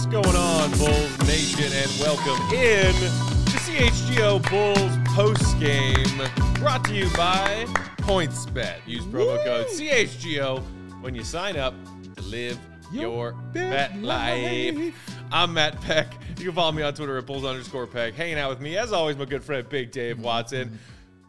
What's going on, Bulls Nation, and welcome in to CHGO Bulls post game, brought to you by PointsBet. Use promo code CHGO when you sign up to live your, bet life. I'm Matt Peck. You can follow me on Twitter at Bulls underscore Peck. Hanging out with me, as always, my good friend Big Dave Watson.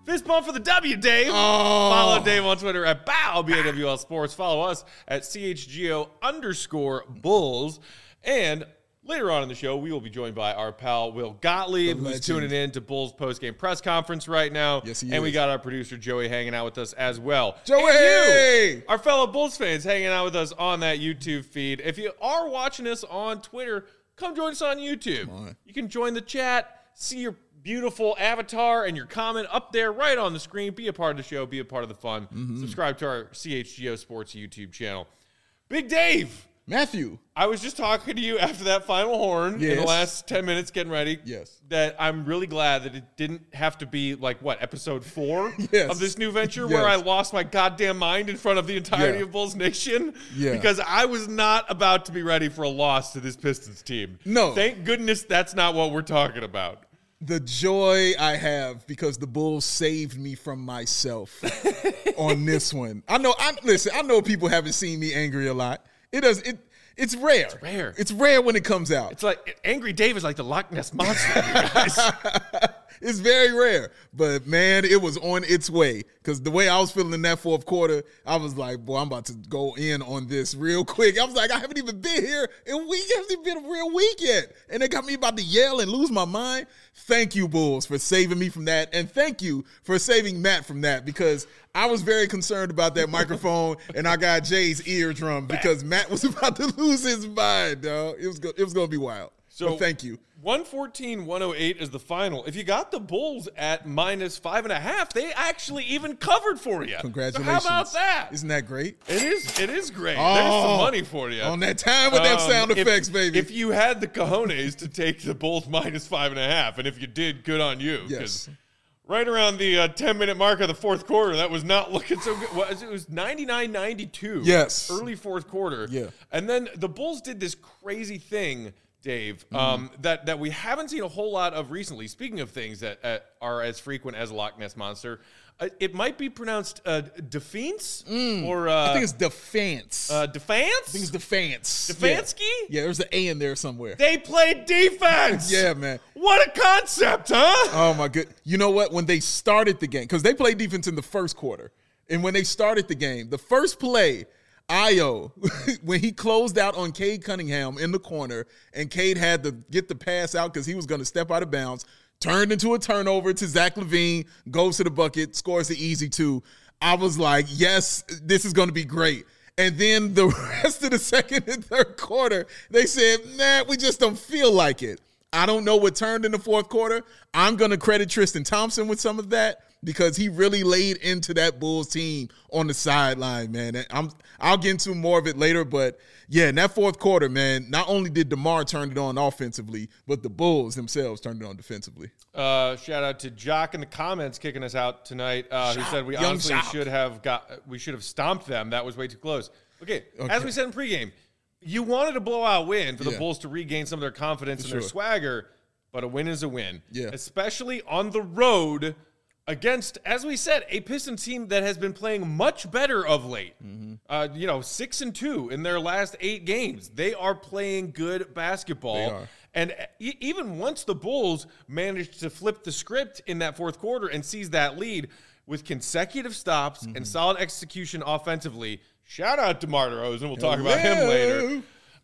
Fist bump for the W, Dave. Oh. Follow Dave on Twitter at BOW, BAWL Sports. Follow us at CHGO underscore Bulls. And later on in the show, we will be joined by our pal Will Gottlieb, who's tuning in to Bulls post-game press conference right now. Yes, he and we got our producer Joey hanging out with us as well. Joey! You, our fellow Bulls fans, hanging out with us on that YouTube feed. If you are watching us on Twitter, come join us on YouTube. on. You can join the chat, see your beautiful avatar and your comment up there right on the screen. Be a part of the show, be a part of the fun. Mm-hmm. Subscribe to our CHGO Sports YouTube channel. Big Dave, Matthew. I was just talking to you after that final horn in the last 10 minutes getting ready. Yes. That I'm really glad that it didn't have to be like, what, episode four Yes. of this new venture where I lost my goddamn mind in front of the entirety Yeah. of Bulls Nation? Yeah. Because I was not about to be ready for a loss to this Pistons team. No. Thank goodness that's not what we're talking about. The joy I have because the Bulls saved me from myself on this one. I know. I listen. I know people haven't seen me angry a lot. It does. It. It's rare. It's rare. It's rare when it comes out. It's like Angry Dave is like the Loch Ness monster. It's very rare, but man, it was on its way. Because the way I was feeling in that fourth quarter, I was like, boy, I'm about to go in on this real quick. I was like, I haven't even been here in week. It hasn't even been a real week yet. And they got me about to yell and lose my mind. Thank you, Bulls, for saving me from that. And thank you for saving Matt from that because I was very concerned about that microphone and I got Jay's eardrum because Matt was about to lose his mind, dog. It was, go- it was going to be wild. So So- thank you. 114 108 is the final. If you got the Bulls at minus five and a half, they actually even covered for you. Congratulations. So how about that? Isn't that great? It is. It is great. There's some Oh, money for you. On that time with that Um, sound if- effects, baby. If you had the cojones to take the Bulls minus five and a half, and if you did, good on you. Yes. Right around the uh, 10 minute mark of the fourth quarter, that was not looking so good. Well, It was 99 92. Yes. Early fourth quarter. Yeah. And then the Bulls did this crazy thing, Dave, Mm-hmm. um, that, that we haven't seen a whole lot of recently. Speaking of things that uh, are as frequent as Loch Ness Monster, uh, it might be pronounced uh, Defense or uh, Mm. I think it's defense. uh, Defense? I think it's defense. Stefanski? Yeah. yeah, there's an A in there somewhere. They played defense. Yeah, man. What a concept, huh? Oh my good. You know what? When they started the game, because they played defense in the first quarter, and when they started the game, the first play, Ayo, when he closed out on Cade Cunningham in the corner, and Cade had to get the pass out because he was going to step out of bounds, turned into a turnover to Zach LaVine, goes to the bucket, scores the easy two. I was like, yes, this is going to be great. And then the rest of the second and third quarter, they said, nah, we just don't feel like it. I don't know what turned in the fourth quarter. I'm going to credit Tristan Thompson with some of that because he really laid into that Bulls team on the sideline, man. And I'm I'll get into more of it later, but yeah, in that fourth quarter, man, not only did DeMar turn it on offensively, but the Bulls themselves turned it on defensively. Uh, shout out to Jock in the comments kicking us out tonight. Uh, who said we young honestly Jock. should have got we should have stomped them. That was way too close. Okay, as we said in pregame, you wanted a blowout win for the Yeah. Bulls to regain some of their confidence and their swagger, but a win is a win. Yeah. especially on the road against, as we said, a Pistons team that has been playing much better of late. Mm-hmm. Uh, you know, six and two in their last eight games. They are playing good basketball. And e- even once the Bulls managed to flip the script in that fourth quarter and seize that lead with consecutive stops Mm-hmm. and solid execution offensively, shout out to DeMar DeRozan. We'll talk about him later.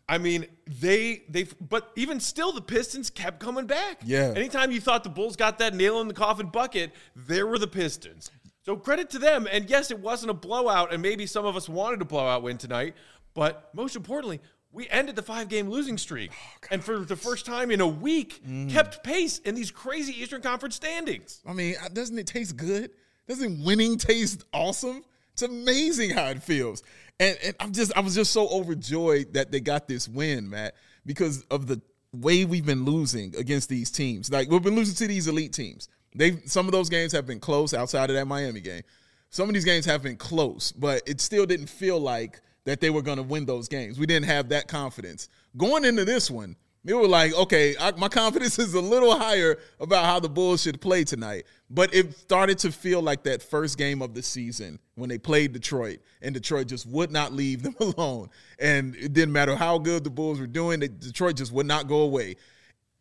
I mean, they they but even still the Pistons kept coming back. Yeah. Anytime you thought the Bulls got that nail in the coffin bucket, there were the Pistons. So credit to them. And yes, it wasn't a blowout, and maybe some of us wanted a blowout win tonight, but most importantly, we ended the five game losing streak. and for the first time in a week, kept pace in these crazy Eastern Conference standings. I mean, uh, doesn't it taste good? Doesn't winning taste awesome? It's amazing how it feels. And, and I'm just, I was just so overjoyed that they got this win, Matt, because of the way we've been losing against these teams. Like we've been losing to these elite teams. They some of those games have been close outside of that Miami game. Some of these games have been close, but it still didn't feel like that they were going to win those games. We didn't have that confidence. Going into this one, it was like, okay, I, my confidence is a little higher about how the Bulls should play tonight. But it started to feel like that first game of the season when they played Detroit, and Detroit just would not leave them alone. And it didn't matter how good the Bulls were doing, Detroit just would not go away.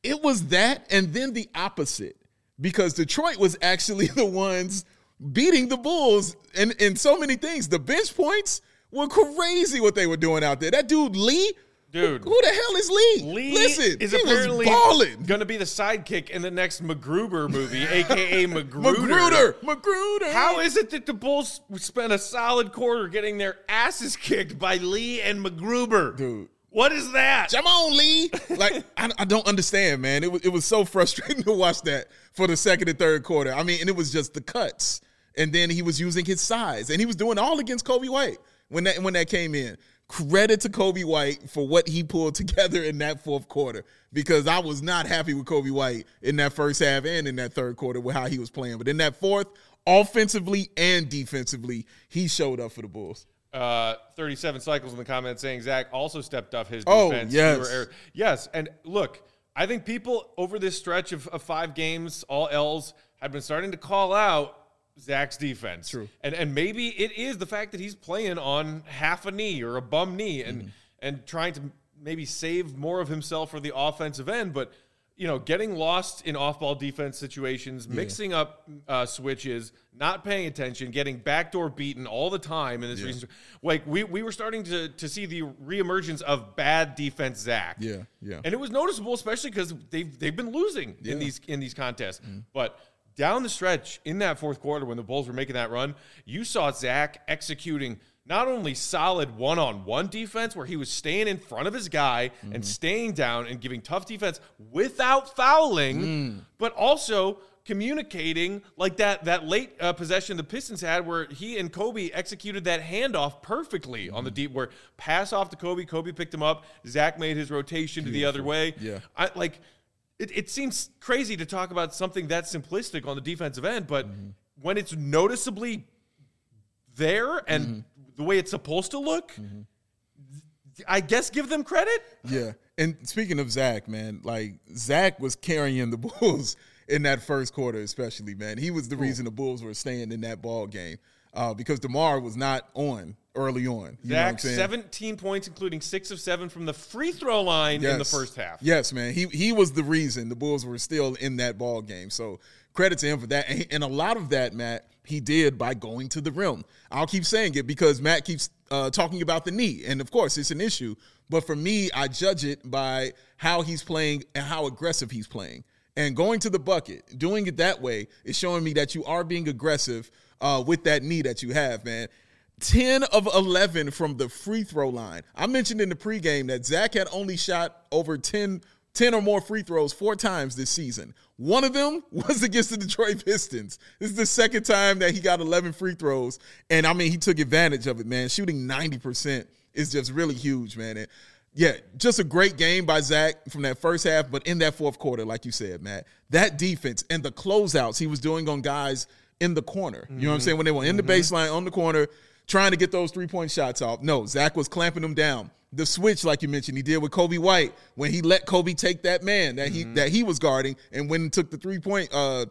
It was that, and then the opposite, because Detroit was actually the ones beating the Bulls in, in so many things. The bench points were crazy what they were doing out there. That dude Lee Dude, who, who, the hell is Lee? Lee Listen, is he apparently going to be the sidekick in the next MacGruber movie, aka Magruder. Magruder. Magruder. How is it that the Bulls spent a solid quarter getting their asses kicked by Lee and MacGruber? Dude. What is that? Come on, Lee. Like, I, I, don't understand, man. It was, it was so frustrating to watch that for the second and third quarter. I mean, and it was just the cuts. And then he was using his size. And he was doing all against Coby White when that when that came in credit to Coby White for what he pulled together in that fourth quarter because I was not happy with Coby White in that first half and in that third quarter with how he was playing. But in that fourth, offensively and defensively, he showed up for the Bulls. Uh, 37 cycles in the comments saying Zach also stepped up his defense. oh, defense. yes. Yes. And look, I think people over this stretch of, of five games, all L's, have been starting to call out Zach's defense. True. And and maybe it is the fact that he's playing on half a knee or a bum knee and mm and trying to maybe save more of himself for the offensive end, but you know, getting lost in off-ball defense situations, yeah. mixing up uh, switches, not paying attention, getting backdoor beaten all the time in this yeah. Recent, like we we were starting to to see the reemergence of bad defense Zach. Yeah, yeah. And it was noticeable, especially because they've they've been losing yeah. in these in these contests. mm But down the stretch in that fourth quarter when the Bulls were making that run, you saw Zach executing not only solid one on one defense where he was staying in front of his guy mm-hmm. and staying down and giving tough defense without fouling, mm. but also communicating like that that late uh, possession the Pistons had where he and Coby executed that handoff perfectly mm-hmm. on the mm-hmm. deep where pass off to Coby, Coby picked him up, Zach made his rotation Beautiful. to the other way. Yeah. I like it, it seems crazy to talk about something that simplistic on the defensive end, but mm-hmm. when it's noticeably there and mm-hmm. the way it's supposed to look, mm-hmm. I guess give them credit. Yeah. And speaking of Zach, man, like Zach was carrying the Bulls in that first quarter, especially, man. He was the reason the Bulls were staying in that ball game uh, because DeMar was not on early on. You Zach, 17 points, including six of seven from the free throw line yes. in the first half. Yes, man. He he was the reason the Bulls were still in that ball game. So credit to him for that. And, and a lot of that, Matt, he did by going to the rim. I'll keep saying it because Matt keeps uh, talking about the knee, and of course it's an issue. But for me, I judge it by how he's playing and how aggressive he's playing. And going to the bucket, doing it that way, is showing me that you are being aggressive uh, with that knee that you have, man. 10 of 11 from the free throw line. I mentioned in the pregame that Zach had only shot over 10, 10 or more free throws four times this season. One of them was against the Detroit Pistons. This is the second time that he got 11 free throws. And I mean, he took advantage of it, man. Shooting 90% is just really huge, man. And yeah, just a great game by Zach from that first half. But in that fourth quarter, like you said, Matt, that defense and the closeouts he was doing on guys in the corner. You know what I'm saying? When they were in the mm-hmm. baseline on the corner, trying to get those three point shots off. No, Zach was clamping them down. The switch, like you mentioned, he did with Coby White when he let Coby take that man that he mm-hmm. that he was guarding and when took the three point uh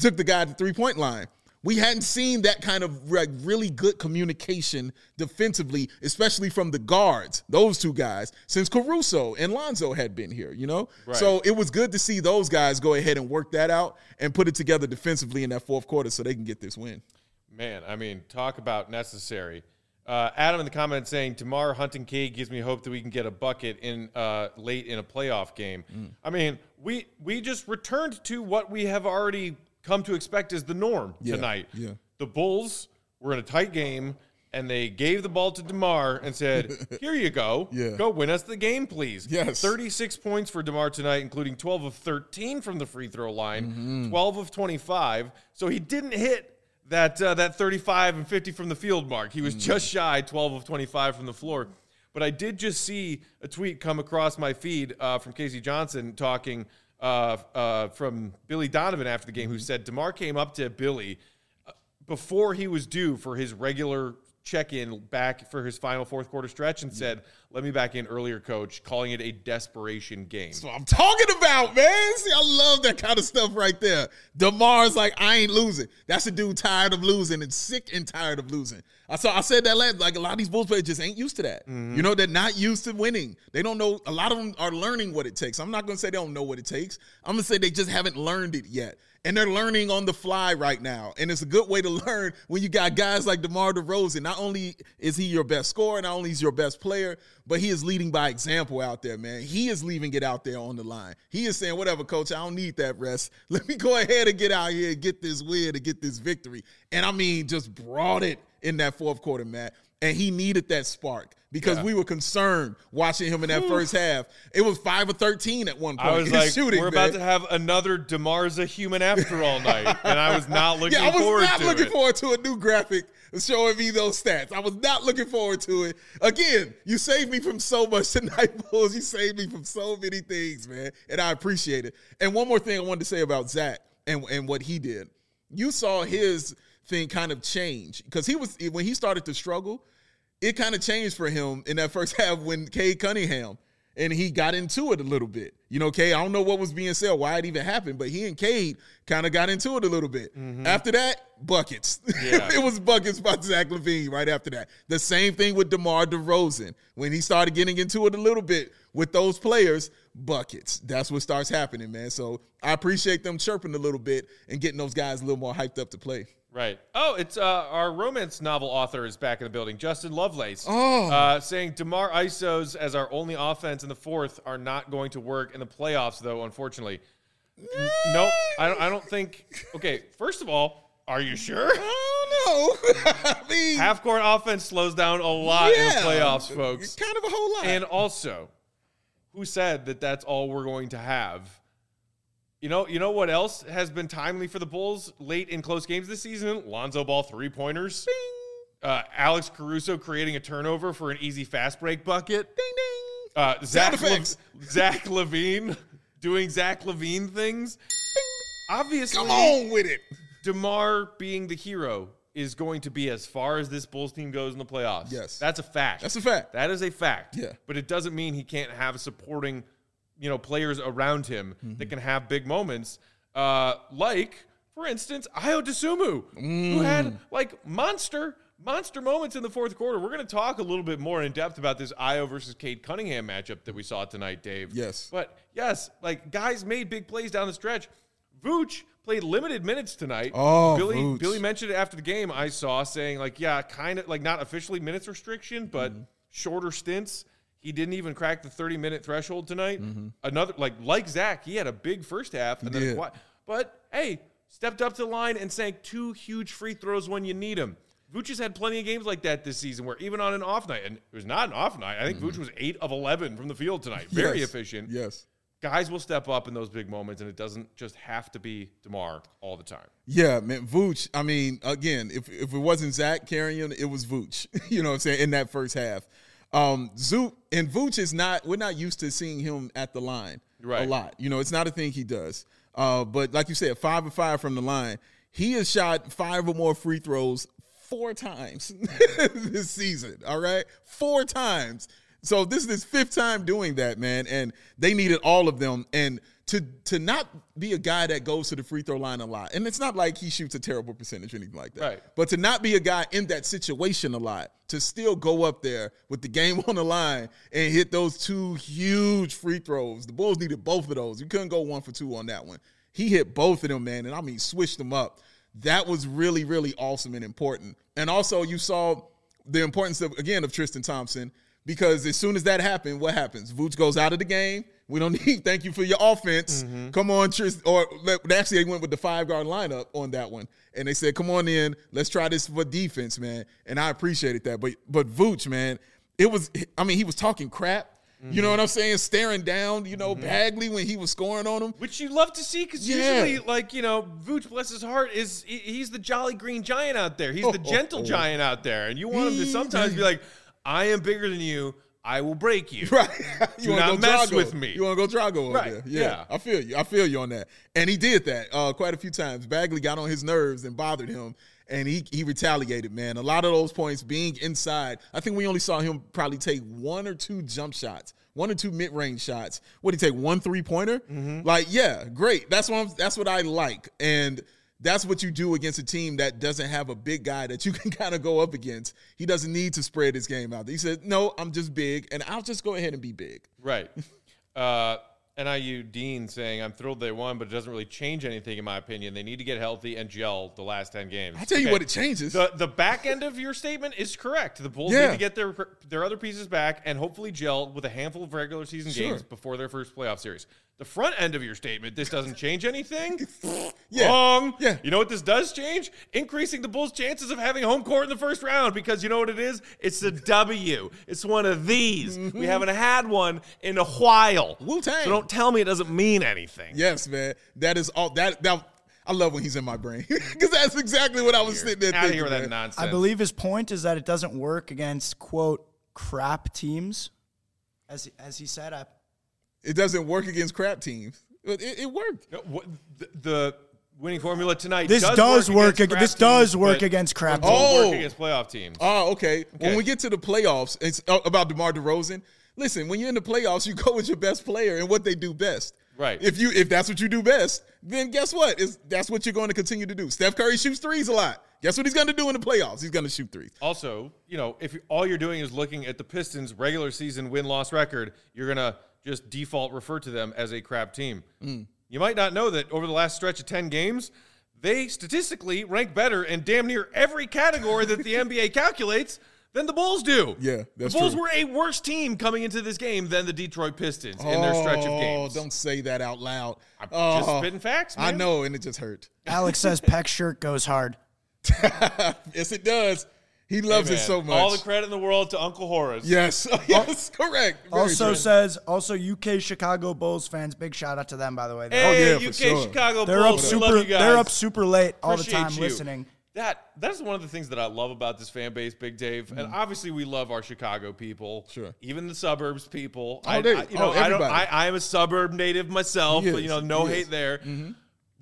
took the guy to the three point line. We hadn't seen that kind of like really good communication defensively, especially from the guards, those two guys, since Caruso and Lonzo had been here, you know? Right. So it was good to see those guys go ahead and work that out and put it together defensively in that fourth quarter so they can get this win. Man, I mean, talk about necessary. Uh, Adam in the comments saying DeMar Hunting K gives me hope that we can get a bucket in uh, late in a playoff game. Mm. I mean, we we just returned to what we have already come to expect as the norm yeah, tonight. Yeah. The Bulls were in a tight game and they gave the ball to DeMar and said, Here you go. Yeah. Go win us the game, please. Yes. 36 points for DeMar tonight, including 12 of 13 from the free throw line, mm-hmm. 12 of 25. So he didn't hit that uh, that 35 and 50 from the field mark. He was mm. just shy 12 of 25 from the floor. But I did just see a tweet come across my feed uh, from K.C. Johnson talking uh, uh, from Billy Donovan after the game, who mm-hmm. said DeMar came up to Billy uh, before he was due for his regular check in back for his final fourth quarter stretch and said, "Let me back in earlier, coach," calling it a desperation game. That's what I'm talking about, man. See, I love that kind of stuff right there. DeMar's like, I ain't losing. That's a dude tired of losing and sick and tired of losing. I saw I said that last like a lot of these Bulls players just ain't used to that. Mm-hmm. You know, they're not used to winning. They don't know a lot of them are learning what it takes. I'm not gonna say they don't know what it takes. I'm gonna say they just haven't learned it yet. And they're learning on the fly right now. And it's a good way to learn when you got guys like DeMar DeRozan. Not only is he your best scorer, not only is your best player, but he is leading by example out there, man. He is leaving it out there on the line. He is saying, whatever, coach, I don't need that rest. Let me go ahead and get out here and get this win and get this victory. And I mean, just brought it in that fourth quarter, Matt. And he needed that spark because Yeah. we were concerned watching him in that first half. It was five or thirteen at one point. I was like, shooting, "We're man. about to have another Demar's a human after all night," and I was not looking Yeah, I was forward not to looking it. forward to a new graphic showing me those stats. I was not looking forward to it. Again, you saved me from so much tonight, Bulls. You saved me from so many things, man, and I appreciate it. And one more thing I wanted to say about Zach and and what he did. You saw his thing kind of change because he was when he started to struggle. It kind of changed for him in that first half when Cade Cunningham and he got into it a little bit. You know, Cade, I don't know what was being said, why it even happened, but he and Cade kind of got into it a little bit. Mm-hmm. After that, buckets. Yeah. it was buckets by Zach LaVine right after that. The same thing with DeMar DeRozan. When he started getting into it a little bit with those players, buckets. That's what starts happening, man. So I appreciate them chirping a little bit and getting those guys a little more hyped up to play. Right. Oh, it's uh, our romance novel author is back in the building, Justin Lovelace. Oh. Uh, saying Demar ISOs as our only offense in the fourth are not going to work in the playoffs, though. Unfortunately, N- no, I don't. I don't think. Okay, first of all, are you sure? I don't. I mean, Half court offense slows down a lot in the playoffs, folks. Kind of a whole lot. And also, who said that that's all we're going to have? You know, you know what else has been timely for the Bulls late in close games this season? Lonzo Ball three pointers. Uh, Alex Caruso creating a turnover for an easy fast break bucket. ding ding. Uh, Zach. Le- Zach LaVine doing Zach LaVine things. Obviously, Come on with it. DeMar being the hero is going to be as far as this Bulls team goes in the playoffs. Yes. That's a fact. That's a fact. That is a fact. Yeah. But it doesn't mean he can't have a supporting, you know, players around him Mm-hmm. that can have big moments. Uh, like, for instance, Ayo Dosunmu, who Mm. had like monster, monster moments in the fourth quarter. We're going to talk a little bit more in depth about this Ayo versus Cade Cunningham matchup that we saw tonight, Dave. Yes. But yes, like guys made big plays down the stretch. Vooch played limited minutes tonight. Oh, Billy Vooch. Billy mentioned it after the game. I saw saying like, yeah, kind of like not officially minutes restriction, but Mm-hmm. shorter stints. He didn't even crack the 30 minute threshold tonight. Mm-hmm. Another like like Zach, he had a big first half, and then did. but hey, stepped up to the line and sank two huge free throws when you need them. Vooch has had plenty of games like that this season, where even on an off night, and it was not an off night. I think Vooch was eight of 11 from the field tonight. Very Mm-hmm. Yes. efficient Yes. guys will step up in those big moments, and it doesn't just have to be Demar all the time. Yeah, man, Vooch. I mean, again, if if it wasn't Zach carrying, it was Vooch. you know what I'm saying in that first half. Um, Zoot and Vooch is not. We're not used to seeing him at the line Right. a lot. You know, it's not a thing he does. Uh, but like you said, five or five from the line. He has shot five or more free throws four times this season. All right, four times. So this is his fifth time doing that, man, and they needed all of them. And to to not be a guy that goes to the free throw line a lot, and it's not like he shoots a terrible percentage or anything like that. Right. But to not be a guy in that situation a lot, to still go up there with the game on the line and hit those two huge free throws. The Bulls needed both of those. You couldn't go one for two on that one. He hit both of them, man, and I mean switched them up. That was really, really awesome and important. And also, you saw the importance of again of Tristan Thompson because as soon as that happened, what happens? Vooch goes out of the game. We don't need thank you for your offense. Mm-hmm. Come on, Tristan. Or actually, they went with the five guard lineup on that one, and they said, "Come on in, let's try this for defense, man." And I appreciated that. But but Vooch, man, it was. I mean, he was talking crap. You know mm-hmm. what I'm saying? Staring down, you know, mm-hmm. Bagley when he was scoring on him. Which you love to see because Yeah. usually, like you know, Vooch, bless his heart, is he- he's the jolly green giant out there. He's the Oh, gentle oh. giant out there, and you want him to sometimes be like, "I am bigger than you. I will break you." Right. Do wanna not mess Drago. with me. You want to go Drago over Right, there. Yeah, yeah. I feel you. I feel you on that. And he did that uh, quite a few times. Bagley got on his nerves and bothered him. and he he retaliated, man. A lot of those points being inside. I think we only saw him probably take one or two jump shots, one or two mid range shots. What did he take? One three pointer? Like, yeah, great. That's what I'm, that's what I like, and that's what you do against a team that doesn't have a big guy that you can kind of go up against. He doesn't need to spread his game out. He said, "No, I'm just big, and I'll just go ahead and be big." Right. Uh, NIU Dean saying, I'm thrilled they won, but it doesn't really change anything, in my opinion. They need to get healthy and gel the last 10 games. I tell you what, it changes. The, the back end of your statement is correct. The Bulls Yeah. need to get their their other pieces back and hopefully gel with a handful of regular season Sure. games before their first playoff series. The front end of your statement, this doesn't change anything. Yeah. Wrong. Yeah. You know what this does change? Increasing the Bulls' chances of having home court in the first round because you know what it is? It's a W. It's one of these. We haven't had one in a while. Mm-hmm. Wu-Tang. So don't tell me it doesn't mean anything. Yes, man. That is all. That that I love when he's in my brain because that's exactly what I was sitting there Out of thinking. here with that nonsense. I believe his point is that it doesn't work against quote crap teams, as as he said. I, It doesn't work against crap teams. It, it, it worked. No, what- the, the winning formula tonight. This does, does work. work against ag- crap this does work against crap it won't teams. work Oh. against playoff teams. Oh, okay. When we get to the playoffs, it's uh, about DeMar DeRozan. Listen, when you're in the playoffs, you go with your best player and what they do best. Right. If you if that's what you do best, then guess what? Is that's what you're going to continue to do. Steph Curry shoots threes a lot. Guess what he's going to do in the playoffs? He's going to shoot threes. Also, you know, if all you're doing is looking at the Pistons' regular season win loss record, you're gonna just default refer to them as a crap team. Mm. You might not know that over the last stretch of ten games, they statistically rank better in damn near every category that the NBA calculates than the Bulls do. Yeah, that's the Bulls true. were a worse team coming into this game than the Detroit Pistons in their stretch of games. Oh, don't say that out loud. I'm Oh, just spitting facts, man. I know, and it just hurt. Alex says Peck's shirt goes hard. yes, it does. He loves it so much. All the credit in the world to Uncle Horace. yes, yes, correct. Very Also true. says also UK Chicago Bulls fans. Big shout out to them by the way. Hey, Oh, yeah, UK sure. Chicago they're up Bulls. we love super. you guys. They're up super late all the Appreciate time you. listening. That that's one of the things that I love about this fan base, Big Dave. And obviously, we love our Chicago people. Mm-hmm. Sure. Even the suburbs people. Oh, I, they- I- you know, oh, I don't. I, I am a suburb native myself. But, you know, no He hate is. there.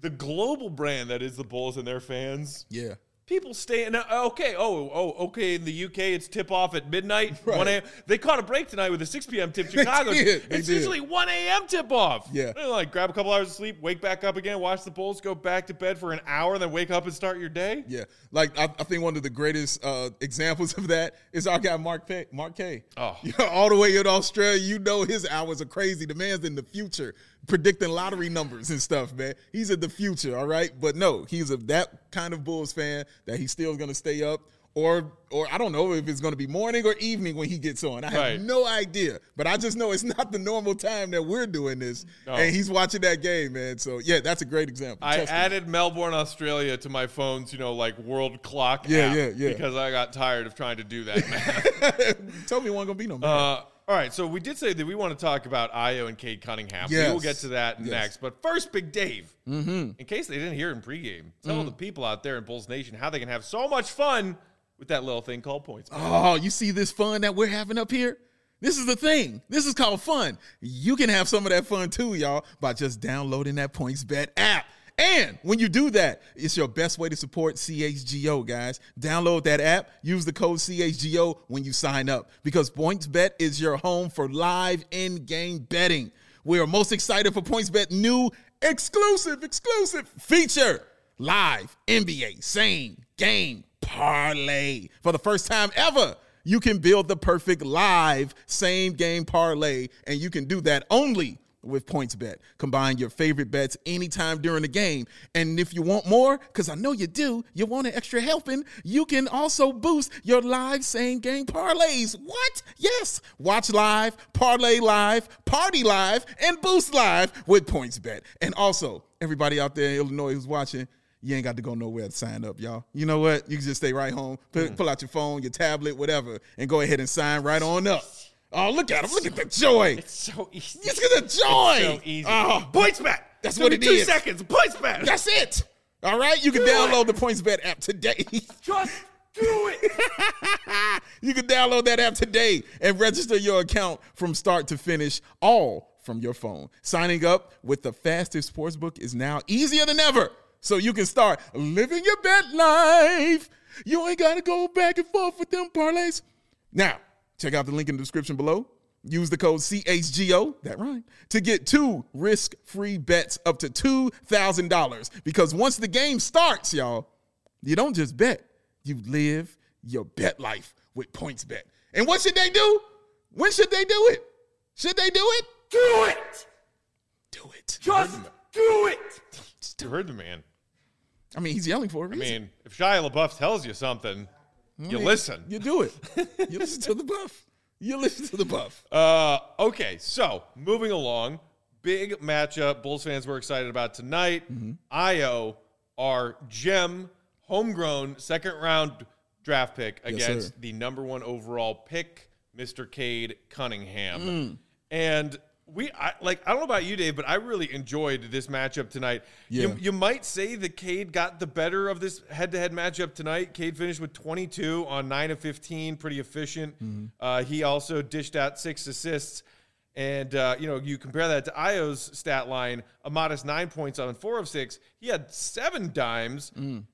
The global brand that is the Bulls and their fans. yeah. People stay now. Okay, oh, oh, okay. In the UK, it's tip off at midnight. Right. One a.m. They caught a break tonight with a six p.m. tip. Chicago. did, they it's did. usually one a.m. tip off. Yeah. They're like grab a couple hours of sleep, wake back up again, watch the Bulls, go back to bed for an hour, then wake up and start your day. Yeah, like I, I think one of the greatest uh, examples of that is our guy Mark Pay, Mark K. Oh. you know, all the way in Australia, you know his hours are crazy. The man's in the future, predicting lottery numbers and stuff, man. He's in the future, all right. But no, he's a that kind of Bulls fan that he's still going to stay up. Or, or I don't know if it's going to be morning or evening when he gets on. I have Right. no idea, but I just know it's not the normal time that we're doing this, No. and he's watching that game, man. So yeah, that's a great example. I added Melbourne, Australia to my phone's, you know, like world clock Yeah, yeah, yeah. because I got tired of trying to do that. Told me it wasn't gonna be no man. uh, all right, so we did say that we want to talk about Ayo and Cade Cunningham. Yes. We will get to that Yes. next. But first, Big Dave, mm-hmm. in case they didn't hear it in pregame, tell Mm-hmm. the people out there in Bulls Nation how they can have so much fun with that little thing called points. Oh, you see this fun that we're having up here? This is the thing. This is called fun. You can have some of that fun too, y'all, by just downloading that PointsBet app. And when you do that, it's your best way to support CHGO, guys. Download that app, use the code CHGO when you sign up because PointsBet is your home for live in-game betting. We are most excited for PointsBet new exclusive, exclusive feature. Live NBA same game parlay. For the first time ever, you can build the perfect live same game parlay, and you can do that only with PointsBet. Combine your favorite bets anytime during the game. And if you want more, because I know you do, you want an extra helping, you can also boost your live same game parlays. What? Yes. Watch live, parlay live, party live, and boost live with PointsBet. And also, everybody out there in Illinois who's watching, you ain't got to go nowhere to sign up, y'all. You know what? You can just stay right home, pull, mm. pull out your phone, your tablet, whatever, and go ahead and sign right on up. Oh, look at him. Look at the joy. It's so easy. Look at the joy. so easy. Oh, points bet. That's It's what it two is. seconds. Points bet. that's it. All right? You can Do download the points bet app today. Just do it. you can download that app today and register your account from start to finish, all from your phone. Signing up with the fastest sportsbook is now easier than ever. So you can start living your bet life. You ain't got to go back and forth with them parlays. Now, check out the link in the description below. Use the code CHGO, that rhyme, to get two risk free bets up to $2,000. Because once the game starts, y'all, you don't just bet, you live your bet life with PointsBet. And what should they do? When should they do it? Should they do it? Do it! Do it. Just do it! You heard the man. I mean, he's yelling for a I reason. I mean, if Shia LaBeouf tells you something, you listen. You do it. You listen to the buff. You listen to the buff. Uh, okay, so moving along, big matchup. Bulls fans were excited about tonight. Mm-hmm. Ayo, our gem, homegrown second round draft pick against sir. the number one overall pick, Mr. Cade Cunningham, Mm. and. We I, like I don't know about you, Dave, but I really enjoyed this matchup tonight. You, Yeah. you might say that Cade got the better of this head-to-head matchup tonight. Cade finished with 22 on nine of 15, pretty efficient. Mm-hmm. Uh, he also dished out six assists, and uh, you know you compare that to Ayo's stat line, a modest nine points on four of six. He had seven dimes,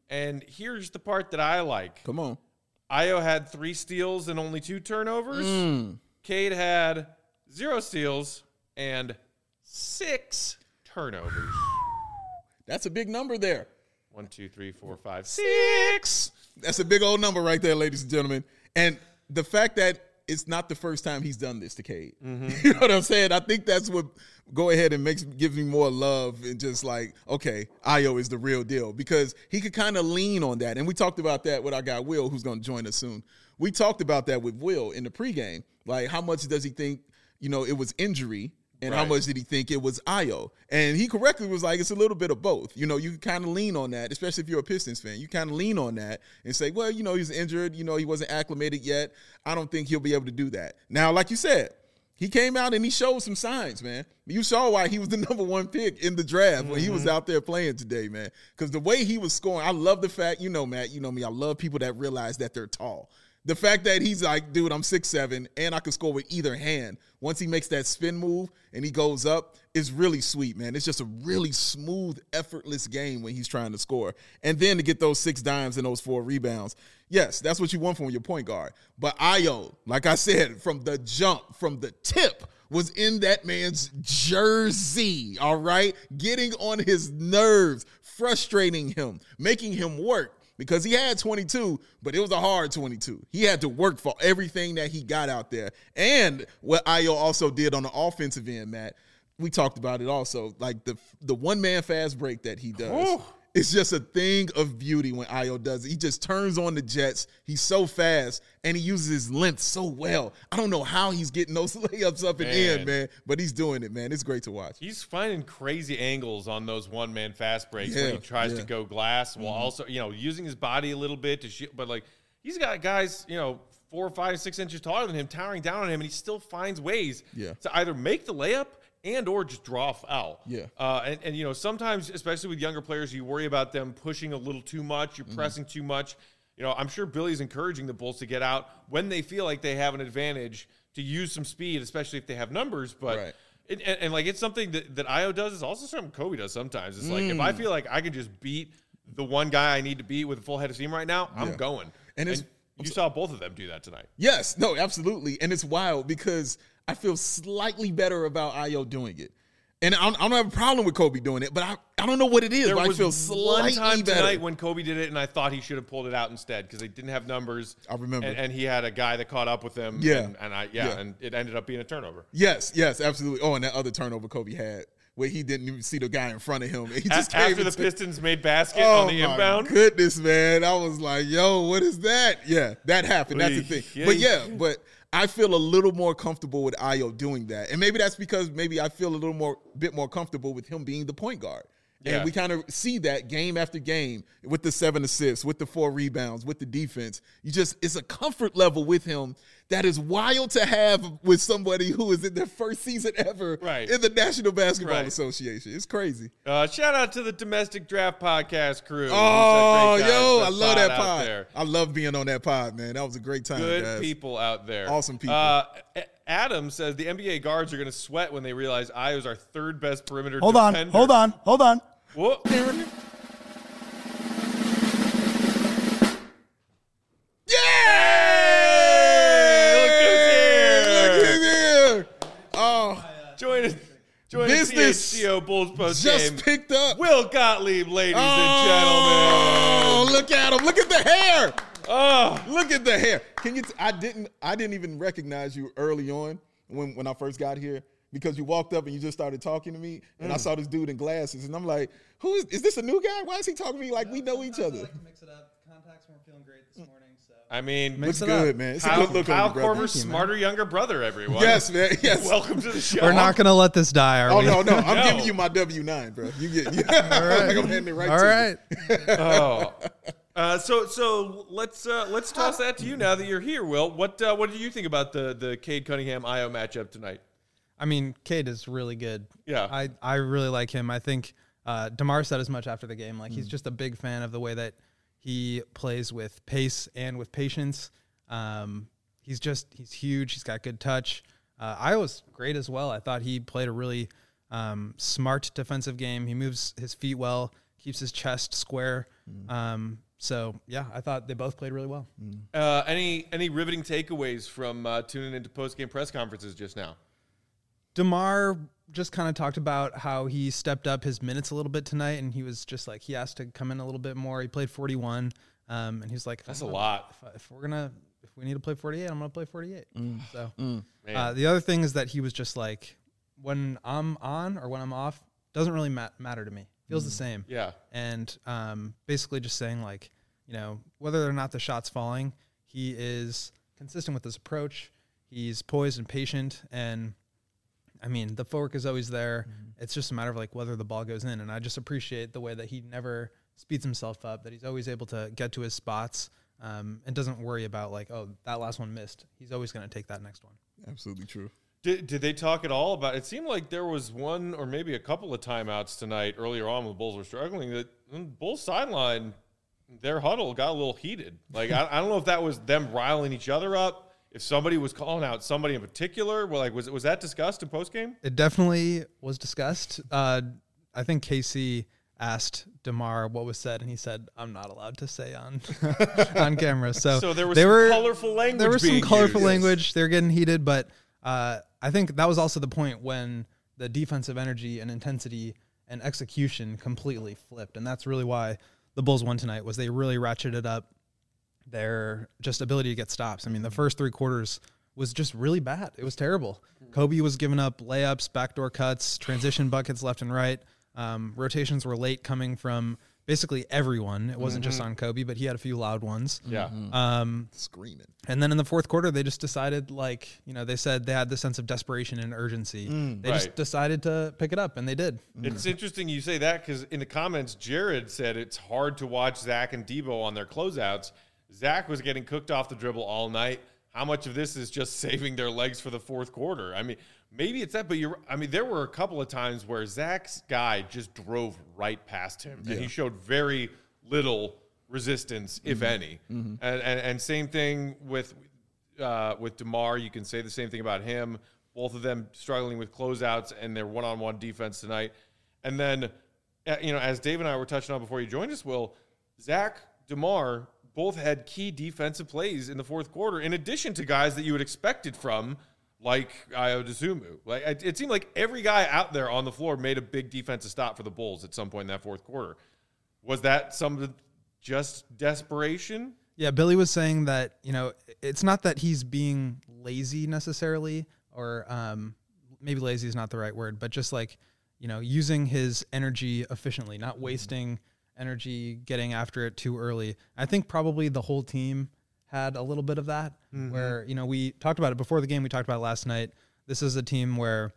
and here's the part that I like: Come on. Ayo had three steals and only two turnovers. Cade had zero steals and six turnovers. That's a big number there. One, two, three, four, five, six. That's a big old number right there, ladies and gentlemen. And the fact that it's not the first time he's done this to Cade. Mm-hmm. You know what I'm saying? I think that's what go ahead and makes gives me more love and just like, okay, Ayo is the real deal because he could kind of lean on that. And we talked about that with our guy Will, who's going to join us soon. We talked about that with Will in the pregame. Like, how much does he think, you know, it was injury and how much did he think it was Ayo? And he correctly was like, it's a little bit of both. You know, you kind of lean on that, especially if you're a Pistons fan. You kind of lean on that and say, well, you know, he's injured. You know, he wasn't acclimated yet. I don't think he'll be able to do that. Now, like you said, he came out and he showed some signs, man. You saw why he was the number one pick in the draft when he was mm-hmm. out there playing today, man. Because the way he was scoring, I love the fact, you know, Matt, you know me, I love people that realize that they're tall. The fact that he's like, dude, I'm six seven and I can score with either hand. Once he makes that spin move and he goes up, is really sweet, man. It's just a really smooth, effortless game when he's trying to score. And then to get those six dimes and those four rebounds. Yes, that's what you want from your point guard. But Ayo, like I said, from the jump, from the tip, was in that man's jersey, all right? Getting on his nerves, frustrating him, making him work because he had 22, but it was a hard 22. He had to work for everything that he got out there. And what Ayo also did on the offensive end, Matt, we talked about it also. Like the the one man fast break that he does. It's just a thing of beauty when Ayo does it. He just turns on the jets. He's so fast and he uses his length so well. I don't know how he's getting those layups up and in, Man. man, but he's doing it, man. It's great to watch. He's finding crazy angles on those one man fast breaks when Yeah, he tries to go glass while mm-hmm. also, you know, using his body a little bit to shoot. But like, he's got guys, you know, four, five, six inches taller than him, towering down on him, and he still finds ways Yeah. to either make the layup and or just draw a foul. Yeah. Uh, and, and you know, sometimes, especially with younger players, you worry about them pushing a little too much, Mm-hmm. you're pressing too much. You know, I'm sure Billy's encouraging the Bulls to get out when they feel like they have an advantage to use some speed, especially if they have numbers. But Right. and, and, and, like it's something that, that Ayo does. It's also something Coby does sometimes. It's like if Mm. I feel like I can just beat the one guy I need to beat with a full head of steam right now, I'm Yeah. going. And it's- you saw both of them do that tonight. Yes, no, absolutely. And it's wild because I feel slightly better about Ayo doing it. And I don't, I don't have a problem with Coby doing it, but I, I don't know what it is. There but I was feel one slightly time better. tonight when Coby did it, and I thought he should have pulled it out instead because they didn't have numbers. I remember. and, and he had a guy that caught up with him. Yeah. and, and I yeah, Yeah. and it ended up being a turnover. yes, yes, absolutely. Oh, and that other turnover Coby had where he didn't even see the guy in front of him. He just After the Pistons made basket Oh on the inbound, goodness, man! I was like, "Yo, what is that?" Yeah, that happened. That's the thing. But yeah, but I feel a little more comfortable with Ayo doing that, and maybe that's because maybe I feel a little more, bit more comfortable with him being the point guard. Yeah. And we kind of see that game after game with the seven assists, with the four rebounds, with the defense. You just, it's a comfort level with him that is wild to have with somebody who is in their first season ever Right. in the National Basketball Right. Association. It's crazy. Uh, shout out to the domestic draft podcast crew. Oh, that great guys yo, I love that pod. there. I love being on that pod, man. That was a great time. Good guys. people out there. Awesome people. Uh, Adam says the NBA guards are going to sweat when they realize I was our third best perimeter Hold on, defender. hold on, hold on. Whoa. Is this? CHGO Bulls post Just game. picked up. Will Gottlieb, ladies Oh, and gentlemen. Oh, look at him! Look at the hair! Oh, Look at the hair. Can you? T- I didn't. I didn't even recognize you early on when when I first got here because you walked up and you just started talking to me, and I Mm. saw this dude in glasses, and I'm like, "Who is? Is this a new guy? Why is he talking to me like we know each Sometimes I other?" like to mix it up. Contacts weren't feeling great this morning, so. I mean, Looks it up. good, man. It's a good look Kyle on you, brother. Korver's smarter younger brother, everyone. Yes, man. Yes. Welcome to the show. We're not gonna let this die, are Oh we? no, no! I'm No. giving you my W nine, bro. You get. You, All right. I'm handing it right All to right. oh. Uh, so so let's uh, let's toss that to you now that you're here, Will. What uh, what did you think about the the Cade Cunningham Ayo matchup tonight? I mean, Cade is really good. Yeah. I, I really like him. I think uh, Demar said as much after the game. Like he's Mm. just a big fan of the way that he plays with pace and with patience. Um, he's just he's huge. He's got good touch. Uh, Ayo's great as well. I thought he played a really um, smart defensive game. He moves his feet well, keeps his chest square. Mm. Um, so yeah, I thought they both played really well. Uh, any any riveting takeaways from uh, tuning into post game press conferences just now? Demar just kind of talked about how he stepped up his minutes a little bit tonight, and he was just like he asked to come in a little bit more. He played 41, um, and he's like, That's a gonna- lot. If, if we're gonna, if we need to play 48, I'm gonna play 48. So Man. uh, the other thing is that he was just like, when I'm on or when I'm off, doesn't really ma- matter to me. Feels the same yeah. and um, basically just saying like you know whether or not the shot's falling he is consistent with his approach he's poised and patient and i mean the fork is always there it's just a matter of like whether the ball goes in and i just appreciate the way that he never speeds himself up that he's always able to get to his spots um, and doesn't worry about like oh that last one missed he's always going to take that next one Absolutely true. Did, did they talk at all about? It seemed like there was one or maybe a couple of timeouts tonight earlier on when the Bulls were struggling. That mm, Bulls sideline, their huddle got a little heated. Like I, I don't know if that was them riling each other up. If somebody was calling out somebody in particular, well, like was was that discussed in post game? It definitely was discussed. Uh, I think K.C. asked Demar what was said, and he said, "I'm not allowed to say on on camera." So, So there was they some were, colorful language There was some colorful used. language. They're getting heated, but uh, I think that was also the point when the defensive energy and intensity and execution completely flipped, and that's really why the Bulls won tonight. Was they really ratcheted up their just ability to get stops. I mean, the mm-hmm. first three quarters was just really bad. It was terrible. Mm-hmm. Coby was giving up layups, backdoor cuts, transition buckets left and right. Um, rotations were late coming from basically everyone. It wasn't just mm-hmm. on Coby, but he had a few loud ones. Yeah. Um, Screaming. and then in the fourth quarter, they just decided, like, you know, they said they had the sense of desperation and urgency. Mm. they Right. just decided to pick it up, and they did. It's mm. interesting you say that because in the comments, Jared said it's hard to watch Zach and Debo on their closeouts. Zach was getting cooked off the dribble all night. How much of this is just saving their legs for the fourth quarter? I mean, maybe it's that, but you're. I mean, there were a couple of times where Zach's guy just drove right past him, and he showed very little resistance, if any. And, and and same thing with uh, with Demar. You can say the same thing about him. Both of them struggling with closeouts and their one-on-one defense tonight. And then, uh, you know, as Dave and I were touching on before you joined us, Will Zach Demar both had key defensive plays in the fourth quarter, in addition to guys that you would expect it from, like Ayo Dosunmu. Like it, it seemed like every guy out there on the floor made a big defensive stop for the Bulls at some point in that fourth quarter. Was that some just desperation? Yeah, Billy was saying that you know it's not that he's being lazy necessarily, or um, maybe lazy is not the right word, but just like you know using his energy efficiently, not wasting energy getting after it too early. I think probably the whole team had a little bit of that, where you know we talked about it before the game. We talked about it last night. This is a team where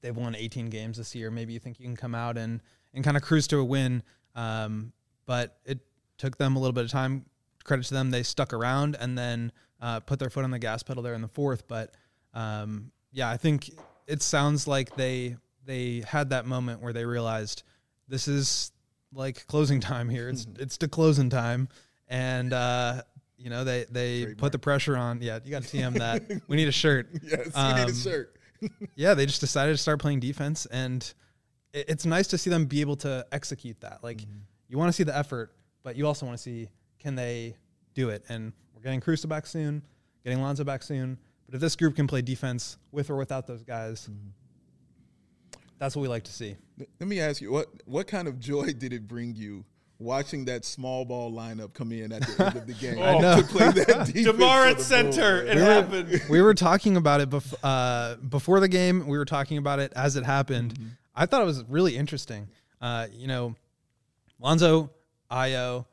they've won 18 games this year. Maybe you think you can come out and and kind of cruise to a win, um, but it took them a little bit of time. Credit to them, they stuck around and then uh, put their foot on the gas pedal there in the fourth. But um, yeah, I think it sounds like they they had that moment where they realized this is like closing time here. It's it's to closing time, and uh, you know they they put the pressure on. Yeah, you got to TM that. we need a shirt. Yes, we need Um, a shirt. yeah, they just decided to start playing defense, and it, it's nice to see them be able to execute that. Like, you want to see the effort, but you also want to see can they do it. And we're getting Caruso back soon, getting Lonzo back soon. But if this group can play defense with or without those guys, that's what we like to see. Let me ask you, what what kind of joy did it bring you watching that small ball lineup come in at the end of the game I know. to play that defense DeMar at center. Bulls, It man? happened. we were talking about it bef- uh, before the game. We were talking about it as it happened. Mm-hmm. I thought it was really interesting. Uh, you know, Lonzo, Ayo,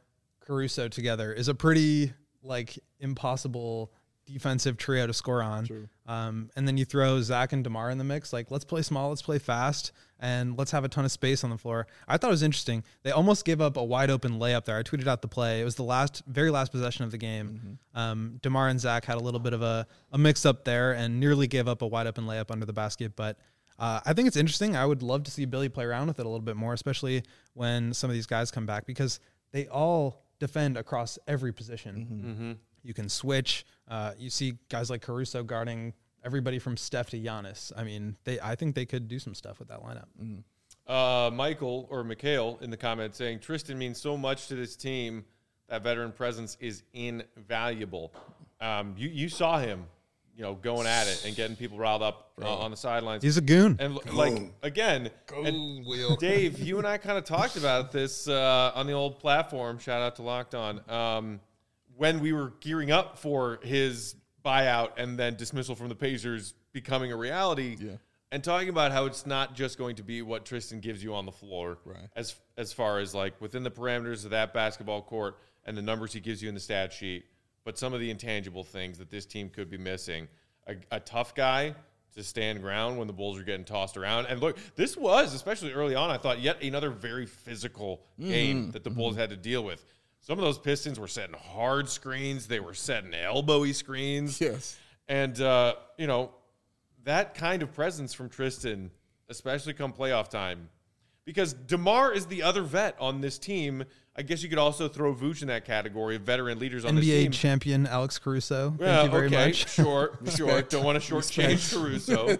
Caruso together is a pretty like impossible defensive trio to score on. Um, and then you throw Zach and DeMar in the mix. Like, let's play small, let's play fast, and let's have a ton of space on the floor. I thought it was interesting. They almost gave up a wide open layup there. I tweeted out the play. It was the last, very last possession of the game. Um, DeMar and Zach had a little bit of a, a mix up there and nearly gave up a wide open layup under the basket. But uh, I think it's interesting. I would love to see Billy play around with it a little bit more, especially when some of these guys come back because they all defend across every position. You can switch. Uh, you see guys like Caruso guarding everybody from Steph to Giannis. I mean, they. I think they could do some stuff with that lineup. Uh, Michael or Mikhail in the comments saying Tristan means so much to this team. That veteran presence is invaluable. Um, you you saw him, you know, going at it and getting people riled up uh, on the sidelines. He's a goon. and l- like again, and Dave, you and I kind of talked about this uh, on the old platform. Shout out to Locked On. Um, when we were gearing up for his buyout and then dismissal from the Pacers becoming a reality, Yeah. and talking about how it's not just going to be what Tristan gives you on the floor, Right. as as far as like within the parameters of that basketball court and the numbers he gives you in the stat sheet, but some of the intangible things that this team could be missing. A, a tough guy to stand ground when the Bulls are getting tossed around. And look, this was, especially early on, I thought yet another very physical game mm-hmm. that the Bulls mm-hmm. had to deal with. Some of those Pistons were setting hard screens, they were setting elbowy screens. Yes. And, uh, you know, that kind of presence from Tristan, especially come playoff time, because DeMar is the other vet on this team. I guess you could also throw Vooch in that category of veteran leaders on this team. NBA team. champion Alex Caruso. Thank Yeah, you very okay, much. sure, sure. Don't want to shortchange Caruso.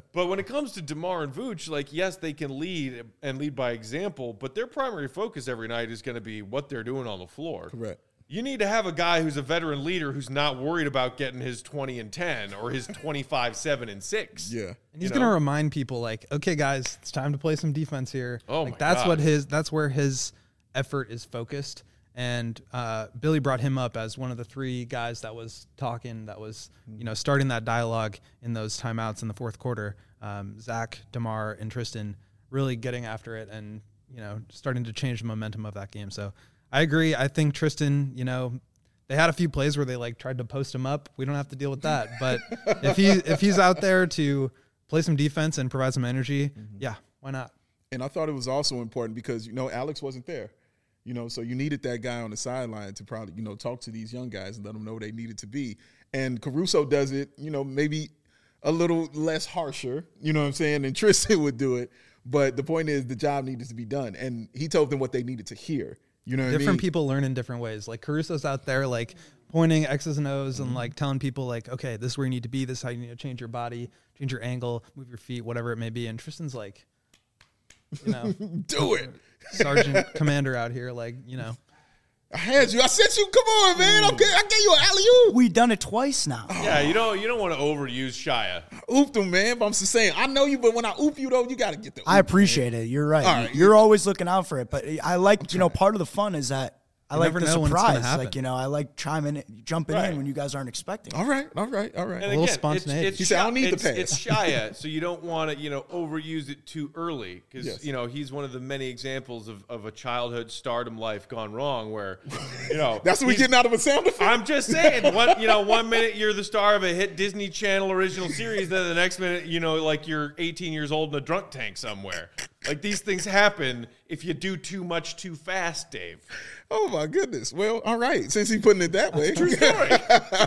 but when it comes to DeMar and Vooch, like, yes, they can lead and lead by example, but their primary focus every night is going to be what they're doing on the floor. Correct. You need to have a guy who's a veteran leader who's not worried about getting his 20 and 10 or his 25, 7 and 6. Yeah. And he's You gonna remind people like, okay, guys, it's time to play some defense here. Oh like my that's God. what his that's where his effort is focused. And uh, Billy brought him up as one of the three guys that was talking, that was you know starting that dialogue in those timeouts in the fourth quarter. Um, Zach, DeMar, and Tristan really getting after it and you know starting to change the momentum of that game. So I agree. I think Tristan, you know, they had a few plays where they like tried to post him up. We don't have to deal with that. But if he if he's out there to play some defense and provide some energy, mm-hmm. yeah, why not? And I thought it was also important because you know Alex wasn't there, you know, so you needed that guy on the sideline to probably you know talk to these young guys and let them know they needed to be. And Caruso does it, you know, maybe a little less harsher, you know what I'm saying, than Tristan would do it. But the point is, the job needed to be done, and he told them what they needed to hear. You know, what I Different mean? people learn in different ways. Like Caruso's out there like pointing X's and O's and mm-hmm. like telling people like, okay, this is where you need to be. This is how you need to change your body, change your angle, move your feet, whatever it may be. And Tristan's like, you know, do it. sergeant commander out here, like you know, I had you. I sent you. Come on, man. Okay, I gave you an alley oop. We done it twice now. Yeah, you don't you don't want to overuse Shia. Ooped him, man. But I'm just saying, I know you, but when I oop you though, you got to get the. I oop, appreciate it. You're right. All right. You're always looking out for it. But I like, you know, part of the fun is that I You like never the know when it's surprise. Like, you know, I like chiming, in, jumping Right. in when you guys aren't expecting. All right, all right, all right. And A little again, spontaneity. It's, it's said, "I don't need the it's, pass." It's Shia, so you don't want to, you know, overuse it too early because Yes. you know he's one of the many examples of, of a childhood stardom life gone wrong, where you know That's what we're getting out of a sound effect. I'm just saying, one you know, one minute you're the star of a hit Disney Channel original series, then the next minute, you know, like you're 18 years old in a drunk tank somewhere. Like these things happen if you do too much too fast, Dave. Oh my goodness. Well, all right. Since he putting it that way, True story.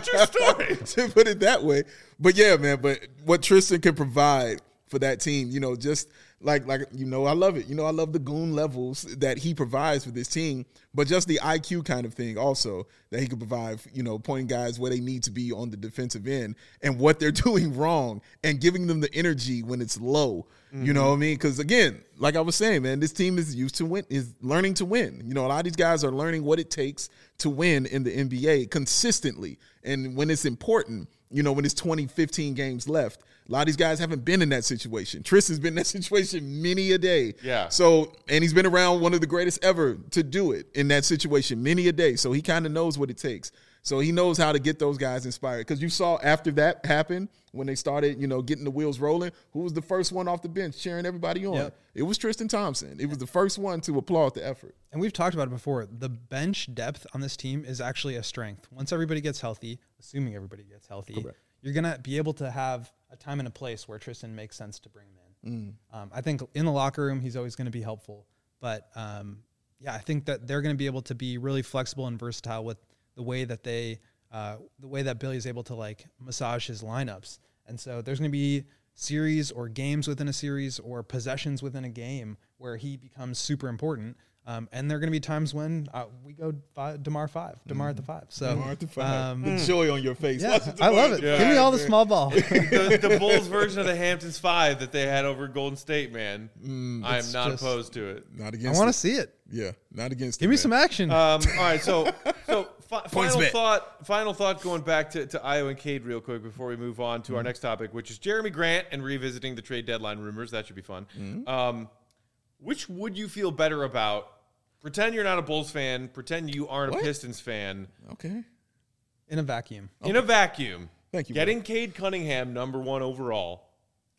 True story. to put it that way. But yeah, man. But what Tristan can provide for that team, you know, just like like you know, I love it. You know, I love the goon levels that he provides for this team. But just the IQ kind of thing, also that he could provide. You know, pointing guys where they need to be on the defensive end and what they're doing wrong, and giving them the energy when it's low. You know what I mean? Because again, like I was saying, man, this team is used to win, is learning to win. You know, a lot of these guys are learning what it takes to win in the NBA consistently, and when it's important. you know, when it's 20, 15 games left. A lot of these guys haven't been in that situation. Tristan's been in that situation many a day. Yeah. So, and he's been around one of the greatest ever to do it in that situation many a day. So he kind of knows what it takes. So he knows how to get those guys inspired. Because you saw after that happened, when they started, you know, getting the wheels rolling, who was the first one off the bench cheering everybody on? Yep. It was Tristan Thompson. It was the first one to applaud the effort. And we've talked about it before. The bench depth on this team is actually a strength. Once everybody gets healthy, assuming everybody gets healthy, you're gonna be able to have a time and a place where Tristan makes sense to bring him in. Um, I think in the locker room, he's always going to be helpful. But um, yeah, I think that they're going to be able to be really flexible and versatile with the way that they, uh, the way that Billy is able to like massage his lineups. And so there's going to be series or games within a series or possessions within a game where he becomes super important. Um, and there are going to be times when uh, we go five, DeMar five, DeMar at the five. So DeMar at the five. um, the joy on your face. yeah, I love it. the Give me all the small ball. the, the Bulls version of the Hamptons Five that they had over Golden State, man. I am not opposed to it. Not against. I want to see it. Yeah, not against. Give it, me man. some action. Um, all right, so so fi- final bet. thought. Final thought. Going back to to Ayo and Cade real quick before we move on Mm-hmm. to our next topic, which is Jerami Grant and revisiting the trade deadline rumors. That should be fun. Mm-hmm. Um, which would you feel better about? Pretend you're not a Bulls fan. Pretend you aren't What? a Pistons fan. Okay. in a vacuum. In a vacuum, Thank you, Getting Cade Cunningham number one overall,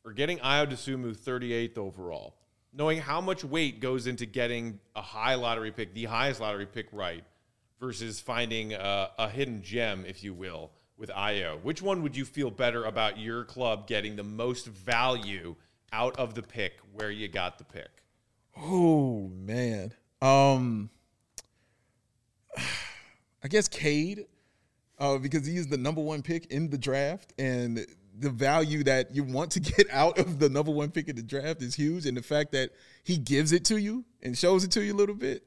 or getting Ayo Dosunmu 38th overall, knowing how much weight goes into getting a high lottery pick, the highest lottery pick right, versus finding a, a hidden gem, if you will, with Ayo. Which one would you feel better about your club getting the most value out of the pick where you got the pick? Oh man. Um I guess Cade, uh, because he is the number one pick in the draft, and the value that you want to get out of the number one pick in the draft is huge. And the fact that he gives it to you and shows it to you a little bit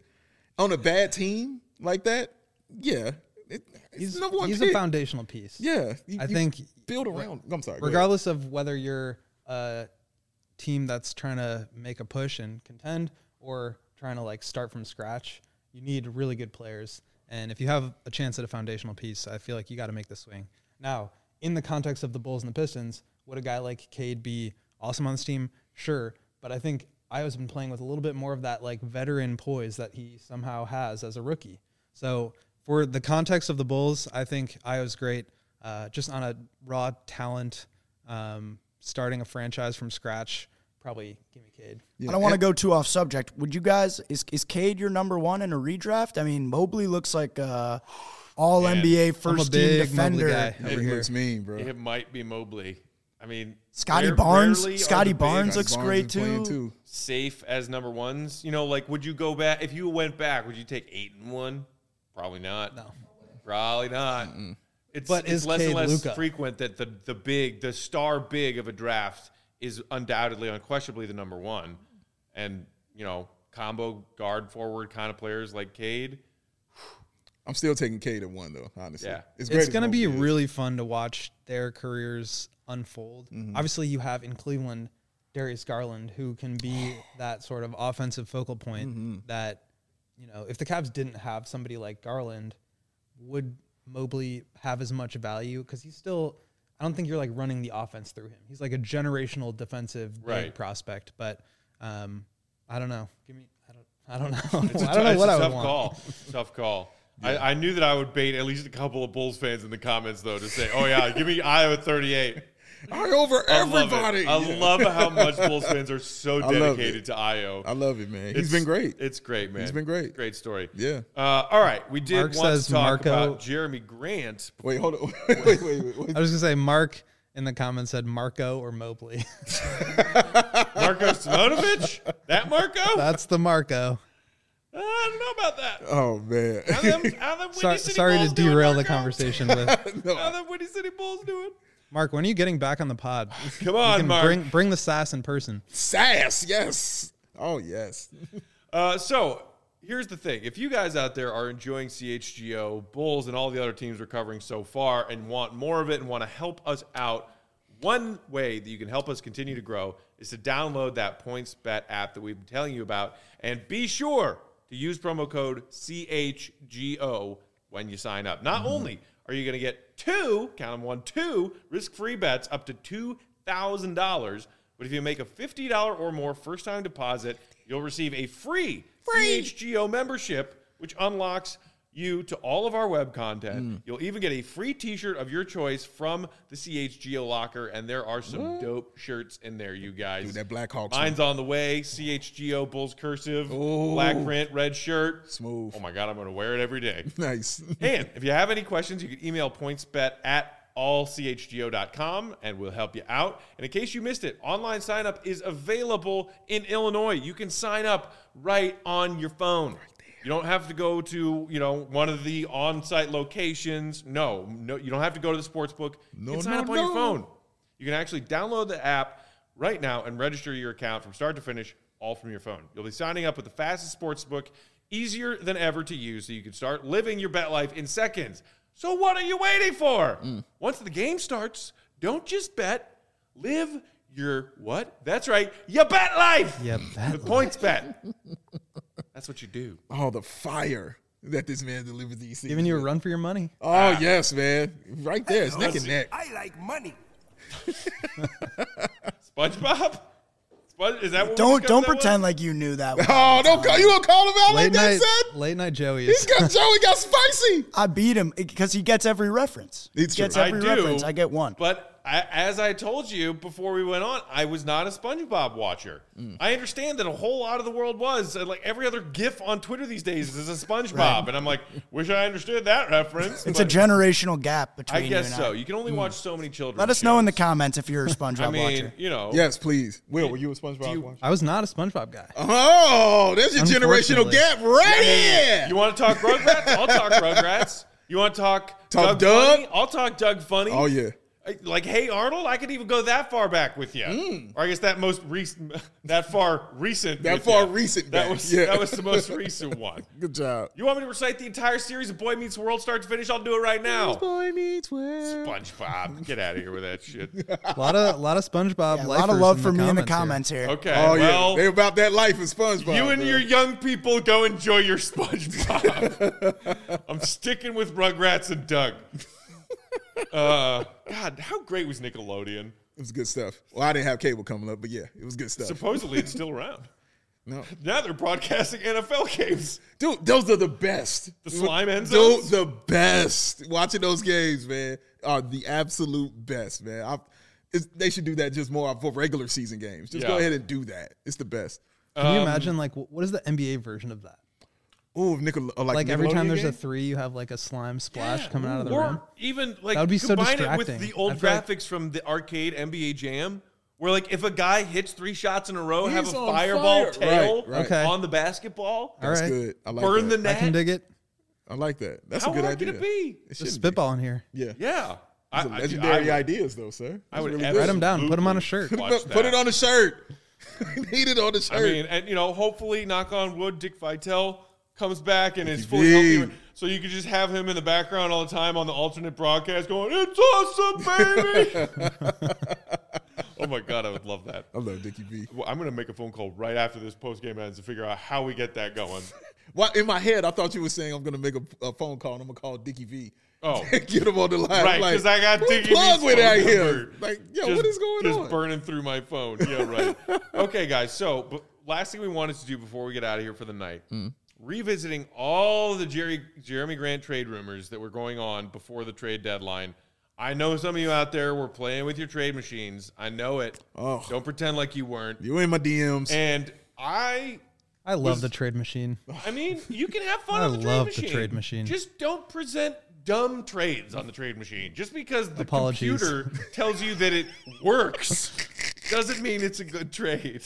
on a bad team like that, yeah. It, it's He's, number one he's pick. a foundational piece. Yeah. you- I think build around. I'm sorry. regardless of whether you're a team that's trying to make a push and contend or trying to like start from scratch, you need really good players. And if you have a chance at a foundational piece, I feel like you got to make the swing. Now, in the context of the Bulls and the Pistons, would a guy like Cade be awesome on this team? Sure, but I think Ayo's been playing with a little bit more of that like veteran poise that he somehow has as a rookie. So for the context of the Bulls, I think Ayo's great. Uh, just on a raw talent, um, starting a franchise from scratch, probably give me Cade. I don't want to go too off subject. Would you guys is is Cade your number one in a redraft? I mean, Mobley looks like uh, all NBA I'm a first team defender. guy It here. looks mean, bro. It might be Mobley. I mean, Scottie Barnes, Scottie the bigs- Barnes looks Barnes great is playing too. safe as number ones? You know, like would you go back if you went back? Would you take eight and one? Probably not. No. probably not. It's But it's is less and less Luka? frequent that the the big the star big of a draft is undoubtedly unquestionably the number one, and you know combo guard forward kind of players like Cade. I'm still taking Cade at one though, honestly. Yeah. As great It's going to be really fun to watch their careers unfold. Mm-hmm. Obviously, you have in Cleveland Darius Garland, who can be that sort of offensive focal point Mm-hmm. that, you know, if the Cavs didn't have somebody like Garland, would Mobley have as much value? Because he's still, I don't think you're like running the offense through him. He's like a generational defensive Right. prospect, but um, I don't know. Give me, I don't, I don't know. It's a I don't know tou- what it's would tough want. call. Tough call. I, I knew that I would bait at least a couple of Bulls fans in the comments though to say, "Oh yeah, give me Iowa 38." I over I love it. everybody. I love how much Bulls fans are so love it. dedicated to Ayo. I love it, man. He's It's- been great. It's great, man. He's been great. Great story. Yeah. Uh, all right, we did Mark want says to talk Marco- about Jeremy Grant. Wait, hold on. wait, wait, wait. wait. I was gonna say Mark in the comments said Marko or Mobley. Marko Simonovic? That Marko? That's the Marko. I don't know about that. Oh man. How them, how them Windy Sorry, City sorry to Bulls doing, derail the Marko? conversation with How them Windy City Bulls doing? Mark. When are you getting back on the pod? Come on, Mark. bring bring the sass in person. Sass, yes. Oh yes. Uh, so here's the thing: if you guys out there are enjoying CHGO Bulls and all the other teams we're covering so far, and want more of it, and want to help us out, one way that you can help us continue to grow is to download that PointsBet app that we've been telling you about, and be sure to use promo code CHGO when you sign up. Not only are you going to get two, count them one, two risk free bets up to $2,000. But if you make a $50 or more first time deposit, you'll receive a free, free. CHGO membership, which unlocks you to all of our web content. Mm. You'll even get a free t shirt of your choice from the CHGO locker. And there are some dope shirts in there, you guys. Dude, that Blackhawks Mine's on the way. CHGO Bulls cursive, black print, red shirt. Smooth. Oh my God, I'm going to wear it every day. Nice. And if you have any questions, you can email pointsbet at allchgo.com and we'll help you out. And in case you missed it, online sign up is available in Illinois. You can sign up right on your phone. You don't have to go to, you know, one of the on-site locations. No, no, you don't have to go to the sports book. You No, can sign no, up on your phone. You can actually download the app right now and register your account from start to finish, all from your phone. You'll be signing up with the fastest sports book, easier than ever to use, so you can start living your bet life in seconds. So what are you waiting for? Mm. Once the game starts, don't just bet, live your what? That's right, your bet life. Yeah, bet With points bet. That's what you do. Oh, the fire that this man delivered these seasons. Giving you a run for your money. Oh ah. yes, man. Right there. It's neck and neck. I like money. SpongeBob? Sponge, is that what Don't don't that pretend like you knew that. one. Oh, don't call you gonna call him out like Late that, night, son? late night Joey He's got Joey got spicy. I beat him because he gets every reference. It's he gets true. every I do, reference. I get one. But I, as I told you before we went on, I was not a SpongeBob watcher. Mm. I understand that a whole lot of the world was. Uh, Like every other GIF on Twitter these days is a SpongeBob, and I'm like, wish I understood that reference. It's a generational gap between I you guess and so. I. You can only watch so many children. Let us know in the comments if you're a SpongeBob I mean, watcher. you know, Yes, please. Will, were you a SpongeBob you- watcher? I was not a SpongeBob guy. Oh, there's your generational gap right here. You want to talk Rugrats? I'll talk Rugrats. You want to talk, Talk Doug, Doug? Funny? I'll talk Doug Funnie. Oh yeah. Like, hey Arnold, I could even go that far back with you. Or I guess that most recent, that far recent. Mm. That far ya. recent That back, was yeah. that was the most recent one. Good job. You want me to recite the entire series of Boy Meets World, start to finish? I'll do it right now. Boy meets world. SpongeBob, get out of here with that shit. A lot of, a lot of SpongeBob. Yeah, a lot of love for me in the comments here. here. Okay, Oh well, yeah, they about that life of SpongeBob. you and man. your young people go enjoy your SpongeBob. I'm sticking with Rugrats and Doug. Uh, God, how great was Nickelodeon? It was good stuff. Well, I didn't have cable coming up, but yeah, it was good stuff. Supposedly, it's still around. no, Now they're broadcasting NFL games. dude, those are the best. The slime end Dude, the best. Watching those games, man, are the absolute best, man. I, it's, they should do that just more for regular season games. Just go ahead and do that. It's the best. Can Um, you imagine like what is the NBA version of that? Ooh, Nickel, uh, like, Like every time Nickelodeon there's a three, you have like a slime splash coming out of the or rim. even like That would be so combine it with the old I feel like- graphics from the arcade NBA Jam, where like if a guy hits three shots in a row, have a fireball fire. tail Right, right. Okay. on the basketball, That's right, good. I like burn that. the I can dig it. I like that. That's How a good hard idea. can it be? It Just shouldn't spitballing here. Yeah. Yeah, I, I- legendary I would- ideas, though, sir. I would That's really absolutely good. Write 'em down. Put 'em on a shirt. Put, watch it- put it on a shirt. Need it on a shirt. I mean, and you know, hopefully, knock on wood, Dick Vitale comes back and is fully healthy. So you could just have him in the background all the time on the alternate broadcast, going, "It's awesome, baby!" oh my god, I would love that. I love Dickie V. Well, I'm gonna make a phone call right after this post game ends to figure out how we get that going. Well, in my head, I thought you were saying I'm going to make a, a phone call and I'm going to call Dickie V. Oh. Get him on the line. Right, Like, 'cause I got Dickie plug with out here. Like, yo, just, what is going on? just on? burning through my phone. Yeah, right. okay, guys. So, but last thing we wanted to do before we get out of here for the night, Hmm. Revisiting all the Jerry Jerami Grant trade rumors that were going on before the trade deadline. I know some of you out there were playing with your trade machines. I know it. Oh. Don't pretend like you weren't. You in my DMs. And I I love Was- the trade machine. I mean, you can have fun I on the trade love the trade machine. Just don't present dumb trades on the trade machine. Just because the Apologies. computer tells you that it works doesn't mean it's a good trade.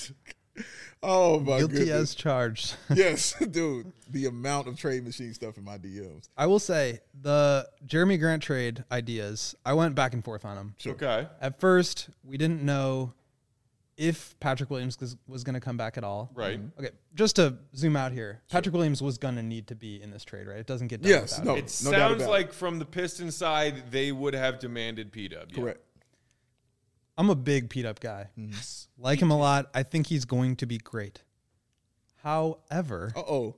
Oh, my Guilty goodness. as charged. yes, dude. The amount of trade machine stuff in my DMs. I will say the Jerami Grant trade ideas. I went back and forth on them. Okay. At first, we didn't know if Patrick Williams was, was going to come back at all. Right. Mm-hmm. Okay, just to zoom out here, Patrick Williams was going to need to be in this trade, right? It doesn't get done Yes, no. him. It no doubt sounds about it. like from the Piston side, they would have demanded PW. Yeah. Correct. I'm a big P Dub guy. Mm. Like him a lot. I think he's going to be great. However, oh.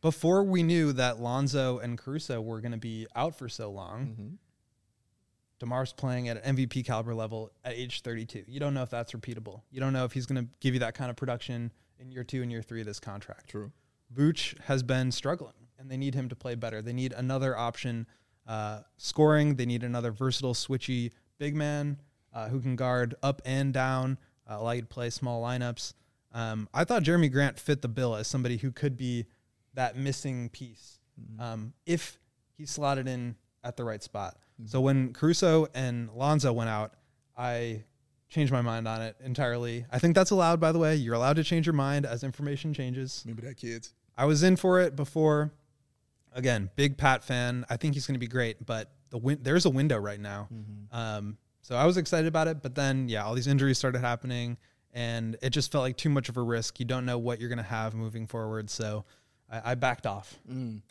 before we knew that Lonzo and Caruso were going to be out for so long, Mm-hmm. DeMar's playing at an MVP caliber level at age 32. You don't know if that's repeatable. You don't know if he's going to give you that kind of production in year two and year three of this contract. True. Vooch has been struggling, and they need him to play better. They need another option uh, scoring. They need another versatile, switchy big man uh, who can guard up and down, uh, allow you to play small lineups. Um, I thought Jerami Grant fit the bill as somebody who could be that missing piece um, if he slotted in at the right spot. So when Caruso and Lonzo went out, I changed my mind on it entirely. I think that's allowed, by the way. You're allowed to change your mind as information changes. Remember that, kids? I was in for it before. Again, big Pat fan. I think he's going to be great, but the win- there's a window right now. Um, so I was excited about it, but then yeah, all these injuries started happening, and it just felt like too much of a risk. You don't know what you're going to have moving forward, so I, I backed off. Mm.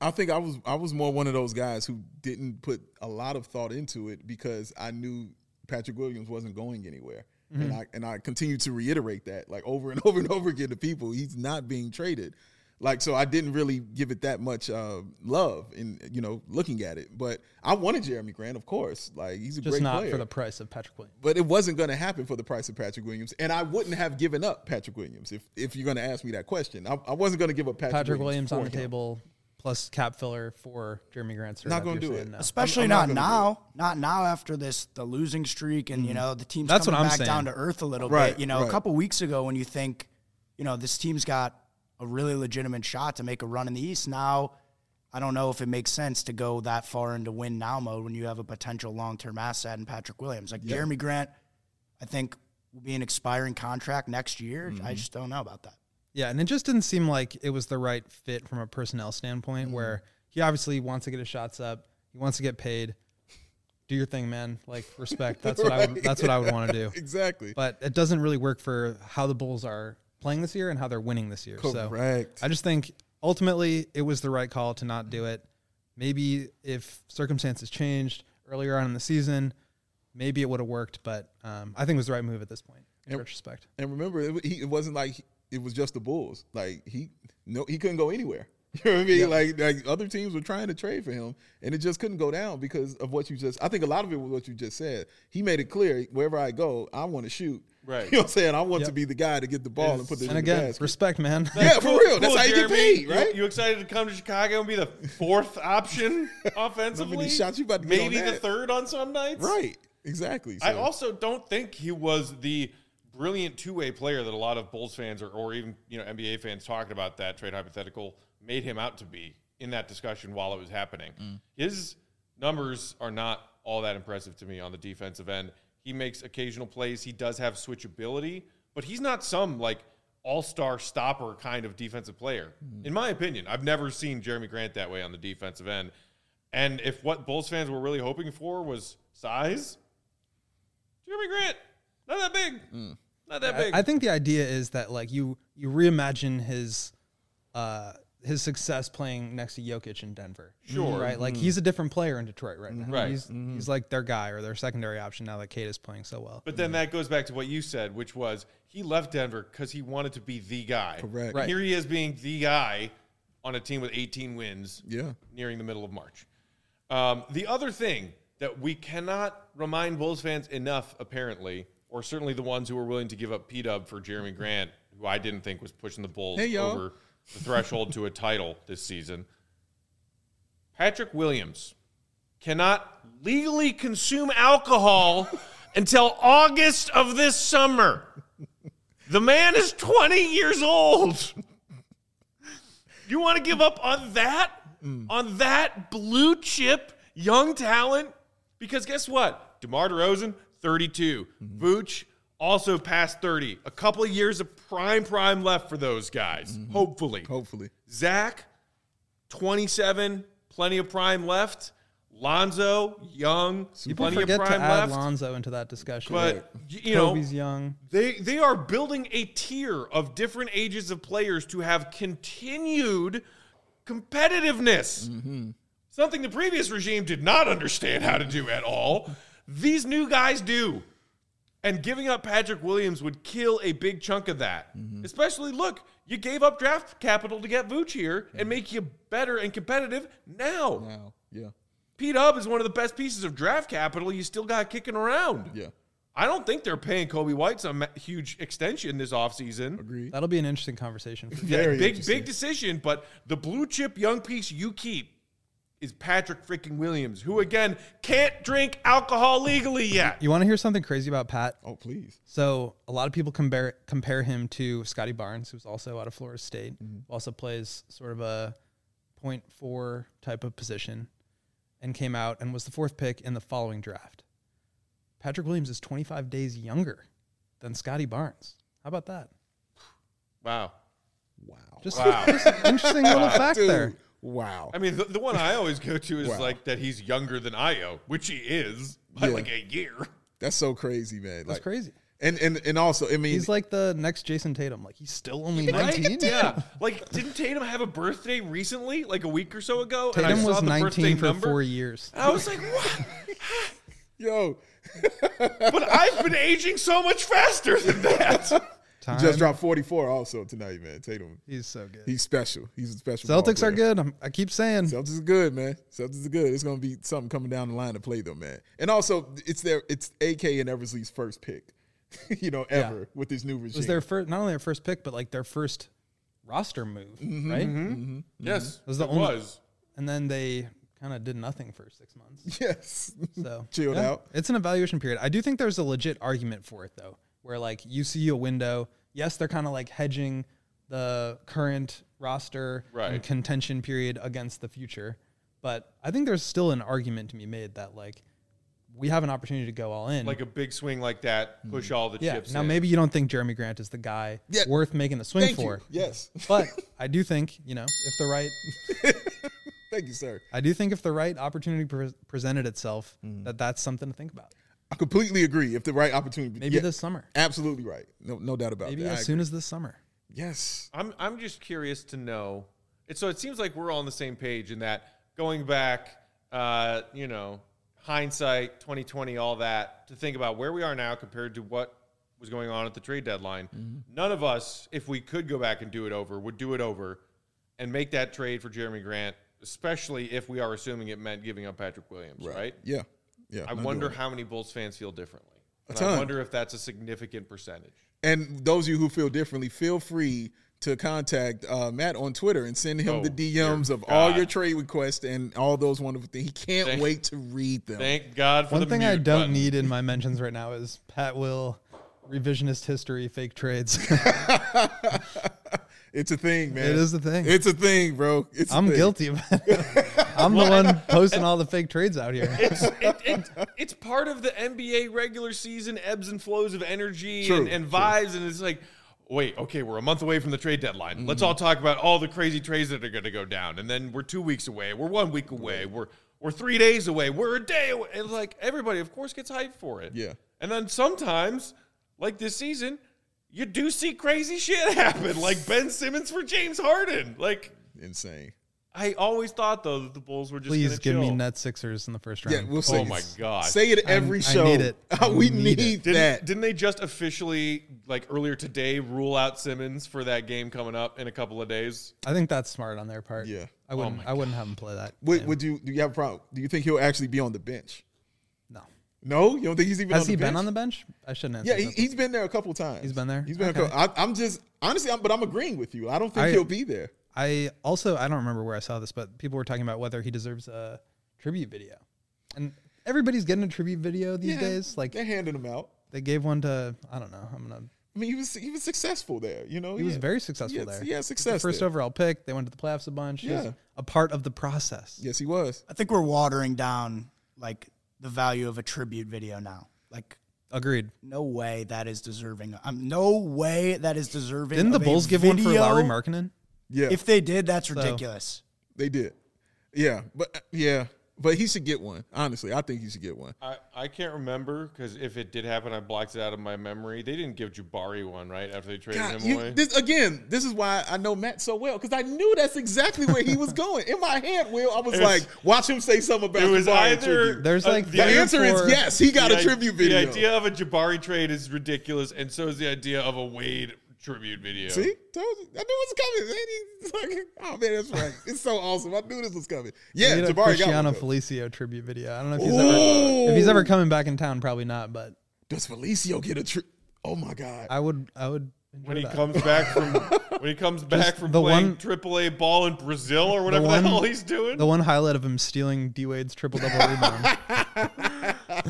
I think I was I was more one of those guys who didn't put a lot of thought into it because I knew Patrick Williams wasn't going anywhere. And mm-hmm. I and I continue to reiterate that like over and over and over again to people. He's not being traded. Like so I didn't really give it that much uh, love in you know looking at it. But I wanted Jerami Grant, of course. Like he's a Just great not player. for the price of Patrick Williams. but it wasn't going to happen for the price of Patrick Williams, and I wouldn't have given up Patrick Williams if if you're going to ask me that question. I, I wasn't going to give up Patrick, Patrick Williams on the him. table plus cap filler for Jerami Grant. Not gonna do it. Especially I'm not, not now. Not now after this the losing streak and you know the team's That's coming what I'm back saying. down to earth a little Right, bit. You know, right. a couple weeks ago when you think, you know, this team's got a really legitimate shot to make a run in the East. Now, I don't know if it makes sense to go that far into win now mode when you have a potential long term asset in Patrick Williams. Like Jerami Grant, I think will be an expiring contract next year. Mm-hmm. I just don't know about that. Yeah, and it just didn't seem like it was the right fit from a personnel standpoint Mm-hmm. where he obviously wants to get his shots up. He wants to get paid. Do your thing, man. Like respect. That's what I would, that's what I would want to do. Exactly. But it doesn't really work for how the Bulls are playing this year and how they're winning this year. So Correct. I just think ultimately it was the right call to not do it. Maybe if circumstances changed earlier on in the season, maybe it would have worked. But um, I think it was the right move at this point. In Yep. retrospect. And remember, it, he, it wasn't like it was just the Bulls. Like he no, he couldn't go anywhere. You know what I mean? Like like other teams were trying to trade for him, and it just couldn't go down because of what you just. I think a lot of it was what you just said. He made it clear wherever I go, I want to shoot. Right. You know what I'm saying? I want Yep. to be the guy to get the ball and put it And in the again, basket. respect, man. yeah, for real. That's Cool, how you get paid, right? You, excited to come to Chicago and be the fourth option offensively? shots you about to get on Maybe the that. third on some nights. right. Exactly. I also don't think he was the brilliant two-way player that a lot of Bulls fans or, or even you know NBA fans talking about that trade hypothetical made him out to be in that discussion while it was happening. Mm. His numbers are not all that impressive to me on the defensive end. He makes occasional plays. He does have switchability, but he's not some like all-star stopper kind of defensive player. In my opinion, I've never seen Jerami Grant that way on the defensive end. And if what Bulls fans were really hoping for was size, Jerami Grant, not that big. Not that big. I, I think the idea is that like you you reimagine his uh his success playing next to Jokic in Denver. Sure. Right? Like he's a different player in Detroit right now. Right. He's he's like their guy or their secondary option now that Cade is playing so well. but then that goes back to what you said, which was he left Denver because he wanted to be the guy. Correct. Right. Here he is being the guy on a team with 18 wins Yeah. nearing the middle of March. Um, the other thing that we cannot remind Bulls fans enough, apparently, or certainly the ones who were willing to give up P Dub for Jerami Grant, who I didn't think was pushing the Bulls Hey, y'all. over the threshold to a title this season. Patrick Williams cannot legally consume alcohol until August of this summer. The man is 20 years old. You want to give up on that? Mm. On that blue chip young talent? Because guess what? DeMar DeRozan, 32. Mm-hmm. Vooch, also past 30. A couple of years of prime prime left for those guys, mm-hmm. hopefully. Hopefully. Zach, 27, plenty of prime left. Lonzo, young, People plenty of forget to prime add left. Lonzo into that discussion. but you know, Coby's young. they they are building a tier of different ages of players to have continued competitiveness. Mm-hmm. Something the previous regime did not understand how to do at all. These new guys do. And giving up Patrick Williams would kill a big chunk of that. Mm-hmm. Especially, look, you gave up draft capital to get Vooch here and make you better and competitive now. Wow. Yeah. P Dub is one of the best pieces of draft capital you still got kicking around. Yeah. I don't think they're paying Coby White some huge extension this offseason. Agreed. That'll be an interesting conversation. For Yeah, Very big, interesting. big decision, but the blue chip young piece you keep is Patrick freaking Williams, who again can't drink alcohol legally yet. you want to hear something crazy about Pat? Oh, please. So a lot of people compare compare him to Scottie Barnes, who's also out of Florida State, Mm-hmm. who also plays sort of a point four type of position, and came out and was the fourth pick in the following draft. Patrick Williams is 25 days younger than Scottie Barnes. How about that? Wow. Wow. Just Wow. interesting little fact Dude, there. Wow. I mean, the, the one I always go to is Wow. like that he's younger than Ayo, which he is by Yeah. like a year. That's so crazy, man. That's Like, crazy. And and and also, I mean, He's like the next Jayson Tatum. Like he's still only Right? 19. Yeah. Like, didn't Tatum have a birthday recently, like a week or so ago? and I Tatum saw was the 19 for number, four years. and I was like, what? yo, But I've been aging so much faster than that. Time. just dropped 44 also tonight, man. Tatum, He's so good. he's special. He's a special. Celtics are good. I'm, I keep saying. Celtics is good, man. Celtics is good. It's gonna be something coming down the line to play them, man. And also, it's their it's AK and Eversley's first pick, you know, ever with this new regime. It was their first, not only their first pick, but like their first roster move, Mm-hmm. right? Mm-hmm. Mm-hmm. Mm-hmm. yes, Was the it only- was. And then they kind of did nothing for six months. yes, So Chilled out. It's an evaluation period. I do think there's a legit argument for it though, where like you see a window. Yes, they're kind of like hedging the current roster Right. and contention period against the future, but I think there's still an argument to be made that like we have an opportunity to go all in. Like a big swing like that, push all the yeah. chips. Now in. maybe you don't think Jerami Grant is the guy Yeah. worth making the swing Thank for. you. Yes, But I do think, you know, if the right, thank you, sir. I do think if the right opportunity pre- presented itself, Mm-hmm. that that's something to think about. I completely agree. If the right opportunity, Maybe yeah, this summer. absolutely right. No, no doubt about Maybe that. I as soon as this summer. yes, I'm I'm just curious to know. It, so it seems like we're all on the same page in that going back, uh, you know, hindsight, 2020, all that, to think about where we are now compared to what was going on at the trade deadline. None of us, if we could go back and do it over, would do it over and make that trade for Jerami Grant, especially if we are assuming it meant giving up Patrick Williams, right? yeah, yeah. I wonder how many Bulls fans feel differently. And ton. I wonder if that's a significant percentage. And those of you who feel differently, feel free to contact uh, Matt on Twitter and send him Oh, the DMs dear of all God. your trade requests and all those wonderful things. He can't Thank- wait to read them. Thank God for the best. One the thing I mute don't button. need in my mentions right now is Pat Will revisionist history fake trades. It's a thing, man. It is a thing. It's a thing, bro. It's a I'm thing. guilty of it. I'm the one posting all the fake trades out here. it's it, it, it's part of the NBA regular season ebbs and flows of energy True, and, and true. vibes, and it's like, wait, okay, we're a month away from the trade deadline. Mm-hmm. Let's all talk about all the crazy trades that are going to go down, and then we're two weeks away, we're one week away, we're we're three days away, we're a day away. And like everybody, of course, gets hyped for it. Yeah. and then sometimes, like this season. You do see crazy shit happen, like Ben Simmons for James Harden. Like Insane. I always thought though that the Bulls were just Please gonna give me chill. net Sixers in the first round. Yeah, we'll say Oh my God. Say it every I show. need it. I we need need, it. Didn't, that. didn't they just officially, like earlier today, rule out Simmons for that game coming up in a couple of days? I think that's smart on their part. Yeah. I wouldn't. Oh my I wouldn't have him play that. would, would you do you have a problem? Do you think he'll actually be on the bench? No. No, you don't think he's even Has on he bench? been on the bench? I shouldn't answer. Yeah, he, that. he's been there a couple times. He's been there? He's been. Okay. A couple, I, I'm just honestly, I'm, but I'm agreeing with you. I don't think I- he'll be there. I also I don't remember where I saw this, but people were talking about whether he deserves a tribute video, and everybody's getting a tribute video these Yeah, days. Like they're handing him out. they gave one to I don't know. I'm gonna. I mean, he was he was successful there. You know, He was had- very successful had- there. Yeah, had success. First there. overall pick. They went to the playoffs a bunch. He was Yeah. a part of the process. Yes, he was. I think we're watering down like the value of a tribute video now. Like Agreed. no way that is deserving. Um, no way that is deserving. Didn't the of a Bulls give one for video. Lauri Markkanen? Yeah, If they did, that's ridiculous. they did. Yeah, but uh, yeah, but he should get one. Honestly, I think he should get one. I, I can't remember because if it did happen, I blocked it out of my memory. They didn't give Jabari one, right? After they traded God, him you- away. this again. This is why I know Matt so well because I knew that's exactly where he was going. In my head, Will, I was It was- like, watch him say something about it was Jabari either tribute. There's uh, like the The answer is yes. He got the a i- tribute video. The idea of a Jabari trade is ridiculous, and so is the idea of a Wade tribute video. See, told you. I knew it was coming. man. He's like, oh man, that's right. It's so awesome. I knew this was coming. Yeah, We need a Jabari got Cristiano one. though. Felicio tribute video. I don't know if he's ever if he's ever coming back in town. Probably not, but Does Felicio get a tri- Oh my god. I would I would When he that. comes back from when he comes back from the playing triple A ball in Brazil or whatever the, one- hell he's doing, the one highlight of him stealing D Wade's triple double rebound.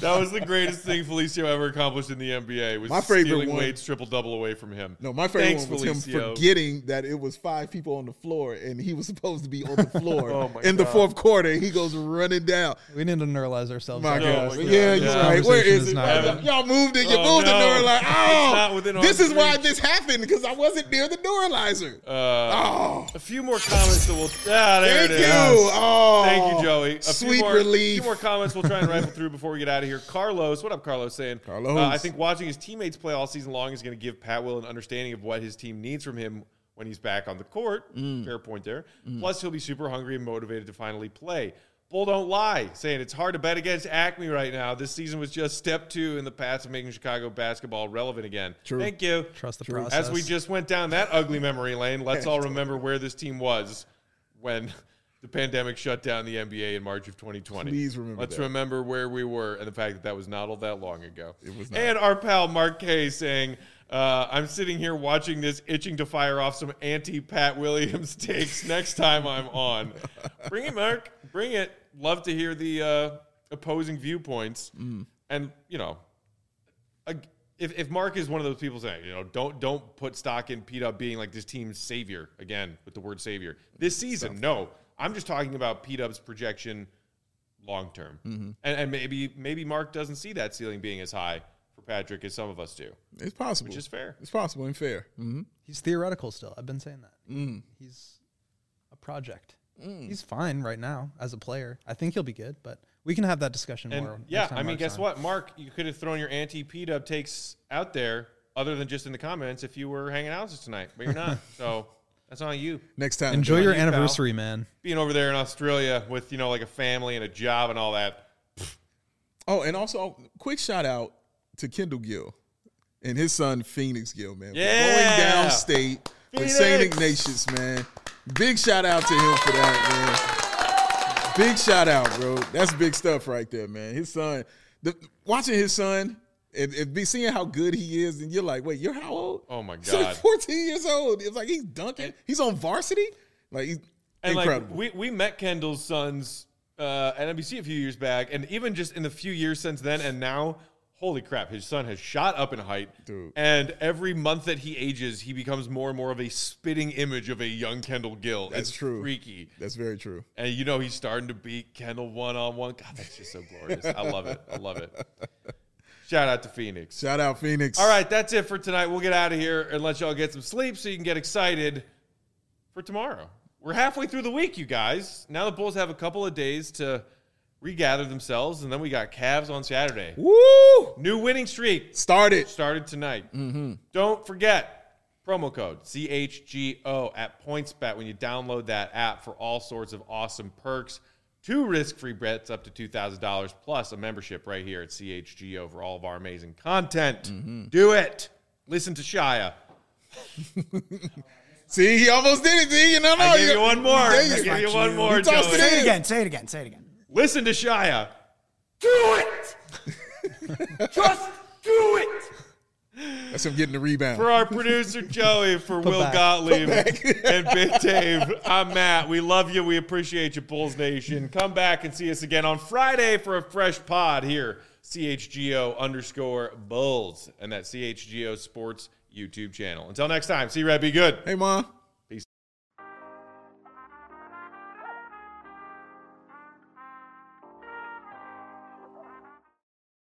that was the greatest thing Felicio ever accomplished in the NBA. Was My favorite stealing one- Wade's triple double away from him. No, my favorite Thanks, one was him forgetting that it was five people on the floor and he was supposed to be on the floor Oh my in the fourth quarter. He goes running down. we need to neuralize ourselves. My on Oh God. my God. Yeah, you're Yeah. right. Where Conversation is is it? not Y'all- moved it. You Oh, moved the no. door like, oh, this arm's is why this happened because I wasn't near the doorlizer. Uh, oh, A few more comments that we'll. Ah, there thank it you. Oh, Thank you, Joey. A Sweet few more, relief. few more comments we'll try and rifle through before we get out of here. Carlos, what up, Carlos? Saying, Carlos. uh, I think watching his teammates play all season long is going to give Pat Will an understanding of what his team needs from him when he's back on the court. Mm. Fair point there. Plus, he'll be super hungry and motivated to finally play. Bull don't lie, saying it's hard to bet against AKME right now. This season was just step two in the path of making Chicago basketball relevant again. True. Thank you. Trust the True. process. As we just went down that ugly memory lane, let's all remember where this team was when the pandemic shut down the NBA in March of 2020. Please remember Let's that. remember where we were and the fact that that was not all that long ago. It was not. And our pal Mark K saying, uh, I'm sitting here watching this, itching to fire off some anti Pat Williams takes next time I'm on. Bring it, Mark. Bring it. Love to hear the uh, opposing viewpoints. Mm. And, you know, if, if Mark is one of those people saying, you know, don't don't put stock in P Dub being like this team's savior again with the word savior this season, no, I'm just talking about P Dub's projection long term, Mm-hmm. and, and maybe maybe Mark doesn't see that ceiling being as high for Patrick as some of us do, it's possible. which is fair. It's possible and fair. hmm He's theoretical still. I've been saying that. He's a project. He's fine right now as a player. I think he'll be good, but we can have that discussion And more. next yeah, time I mean, Mark's guess on. what, Mark, you could have thrown your anti P Dub takes out there, other than just in the comments, if you were hanging out with us tonight, but you're not, so that's on you. Next time, Enjoy your you, pal. anniversary, man. Being over there in Australia with you know like a family and a job and all that. Oh, and also oh, quick shout out to Kendall Gill and his son Phoenix Gill, man. for Yeah. Going downstate with St. Ignatius, man. Big shout out to him for that, man. Big shout out, bro. That's big stuff right there, man. His son, the, watching his son and, and be seeing how good he is, and you're like, wait, you're how old? Oh my He's like God. 14 years old. It's like he's dunking. He's on varsity. Like he's And incredible. like we, we met Kendall's sons uh, at NBC a few years back, and even just in the few years since then, and now, holy crap, his son has shot up in height. Dude. And every month that he ages, he becomes more and more of a spitting image of a young Kendall Gill. That's it's true. Freaky. That's very true. And you know he's starting to beat Kendall one on one. God, that's just so glorious. I love it. I love it. Shout out to Phoenix. Shout out Phoenix. All right, that's it for tonight. We'll get out of here and let y'all get some sleep so you can get excited for tomorrow. We're halfway through the week, you guys. Now the Bulls have a couple of days to regather themselves, and then we got Cavs on Saturday. Woo! New winning streak Started. started tonight. Mm-hmm. Don't forget promo code CHGO at PointsBet when you download that app for all sorts of awesome perks. Two risk-free bets up to $2,000 plus a membership right here at CHGO for all of our amazing content. Mm-hmm. Do it. Listen to Shia. See, he almost did it. See, you know, no, I give you one more. There I you give you one more, You Joey. it Say it again. Say it again. Say it again. Listen to Shia. Do it! Just do it! That's him getting the rebound. For our producer Joey, for Will back. Gottlieb and Big Dave, I'm Matt. We love you. We appreciate you, Bulls Nation. Come back and see us again on Friday for a fresh pod here, CHGO underscore Bulls, and that CHGO Sports YouTube channel. Until next time, see you, Red. Be good. Hey, mom.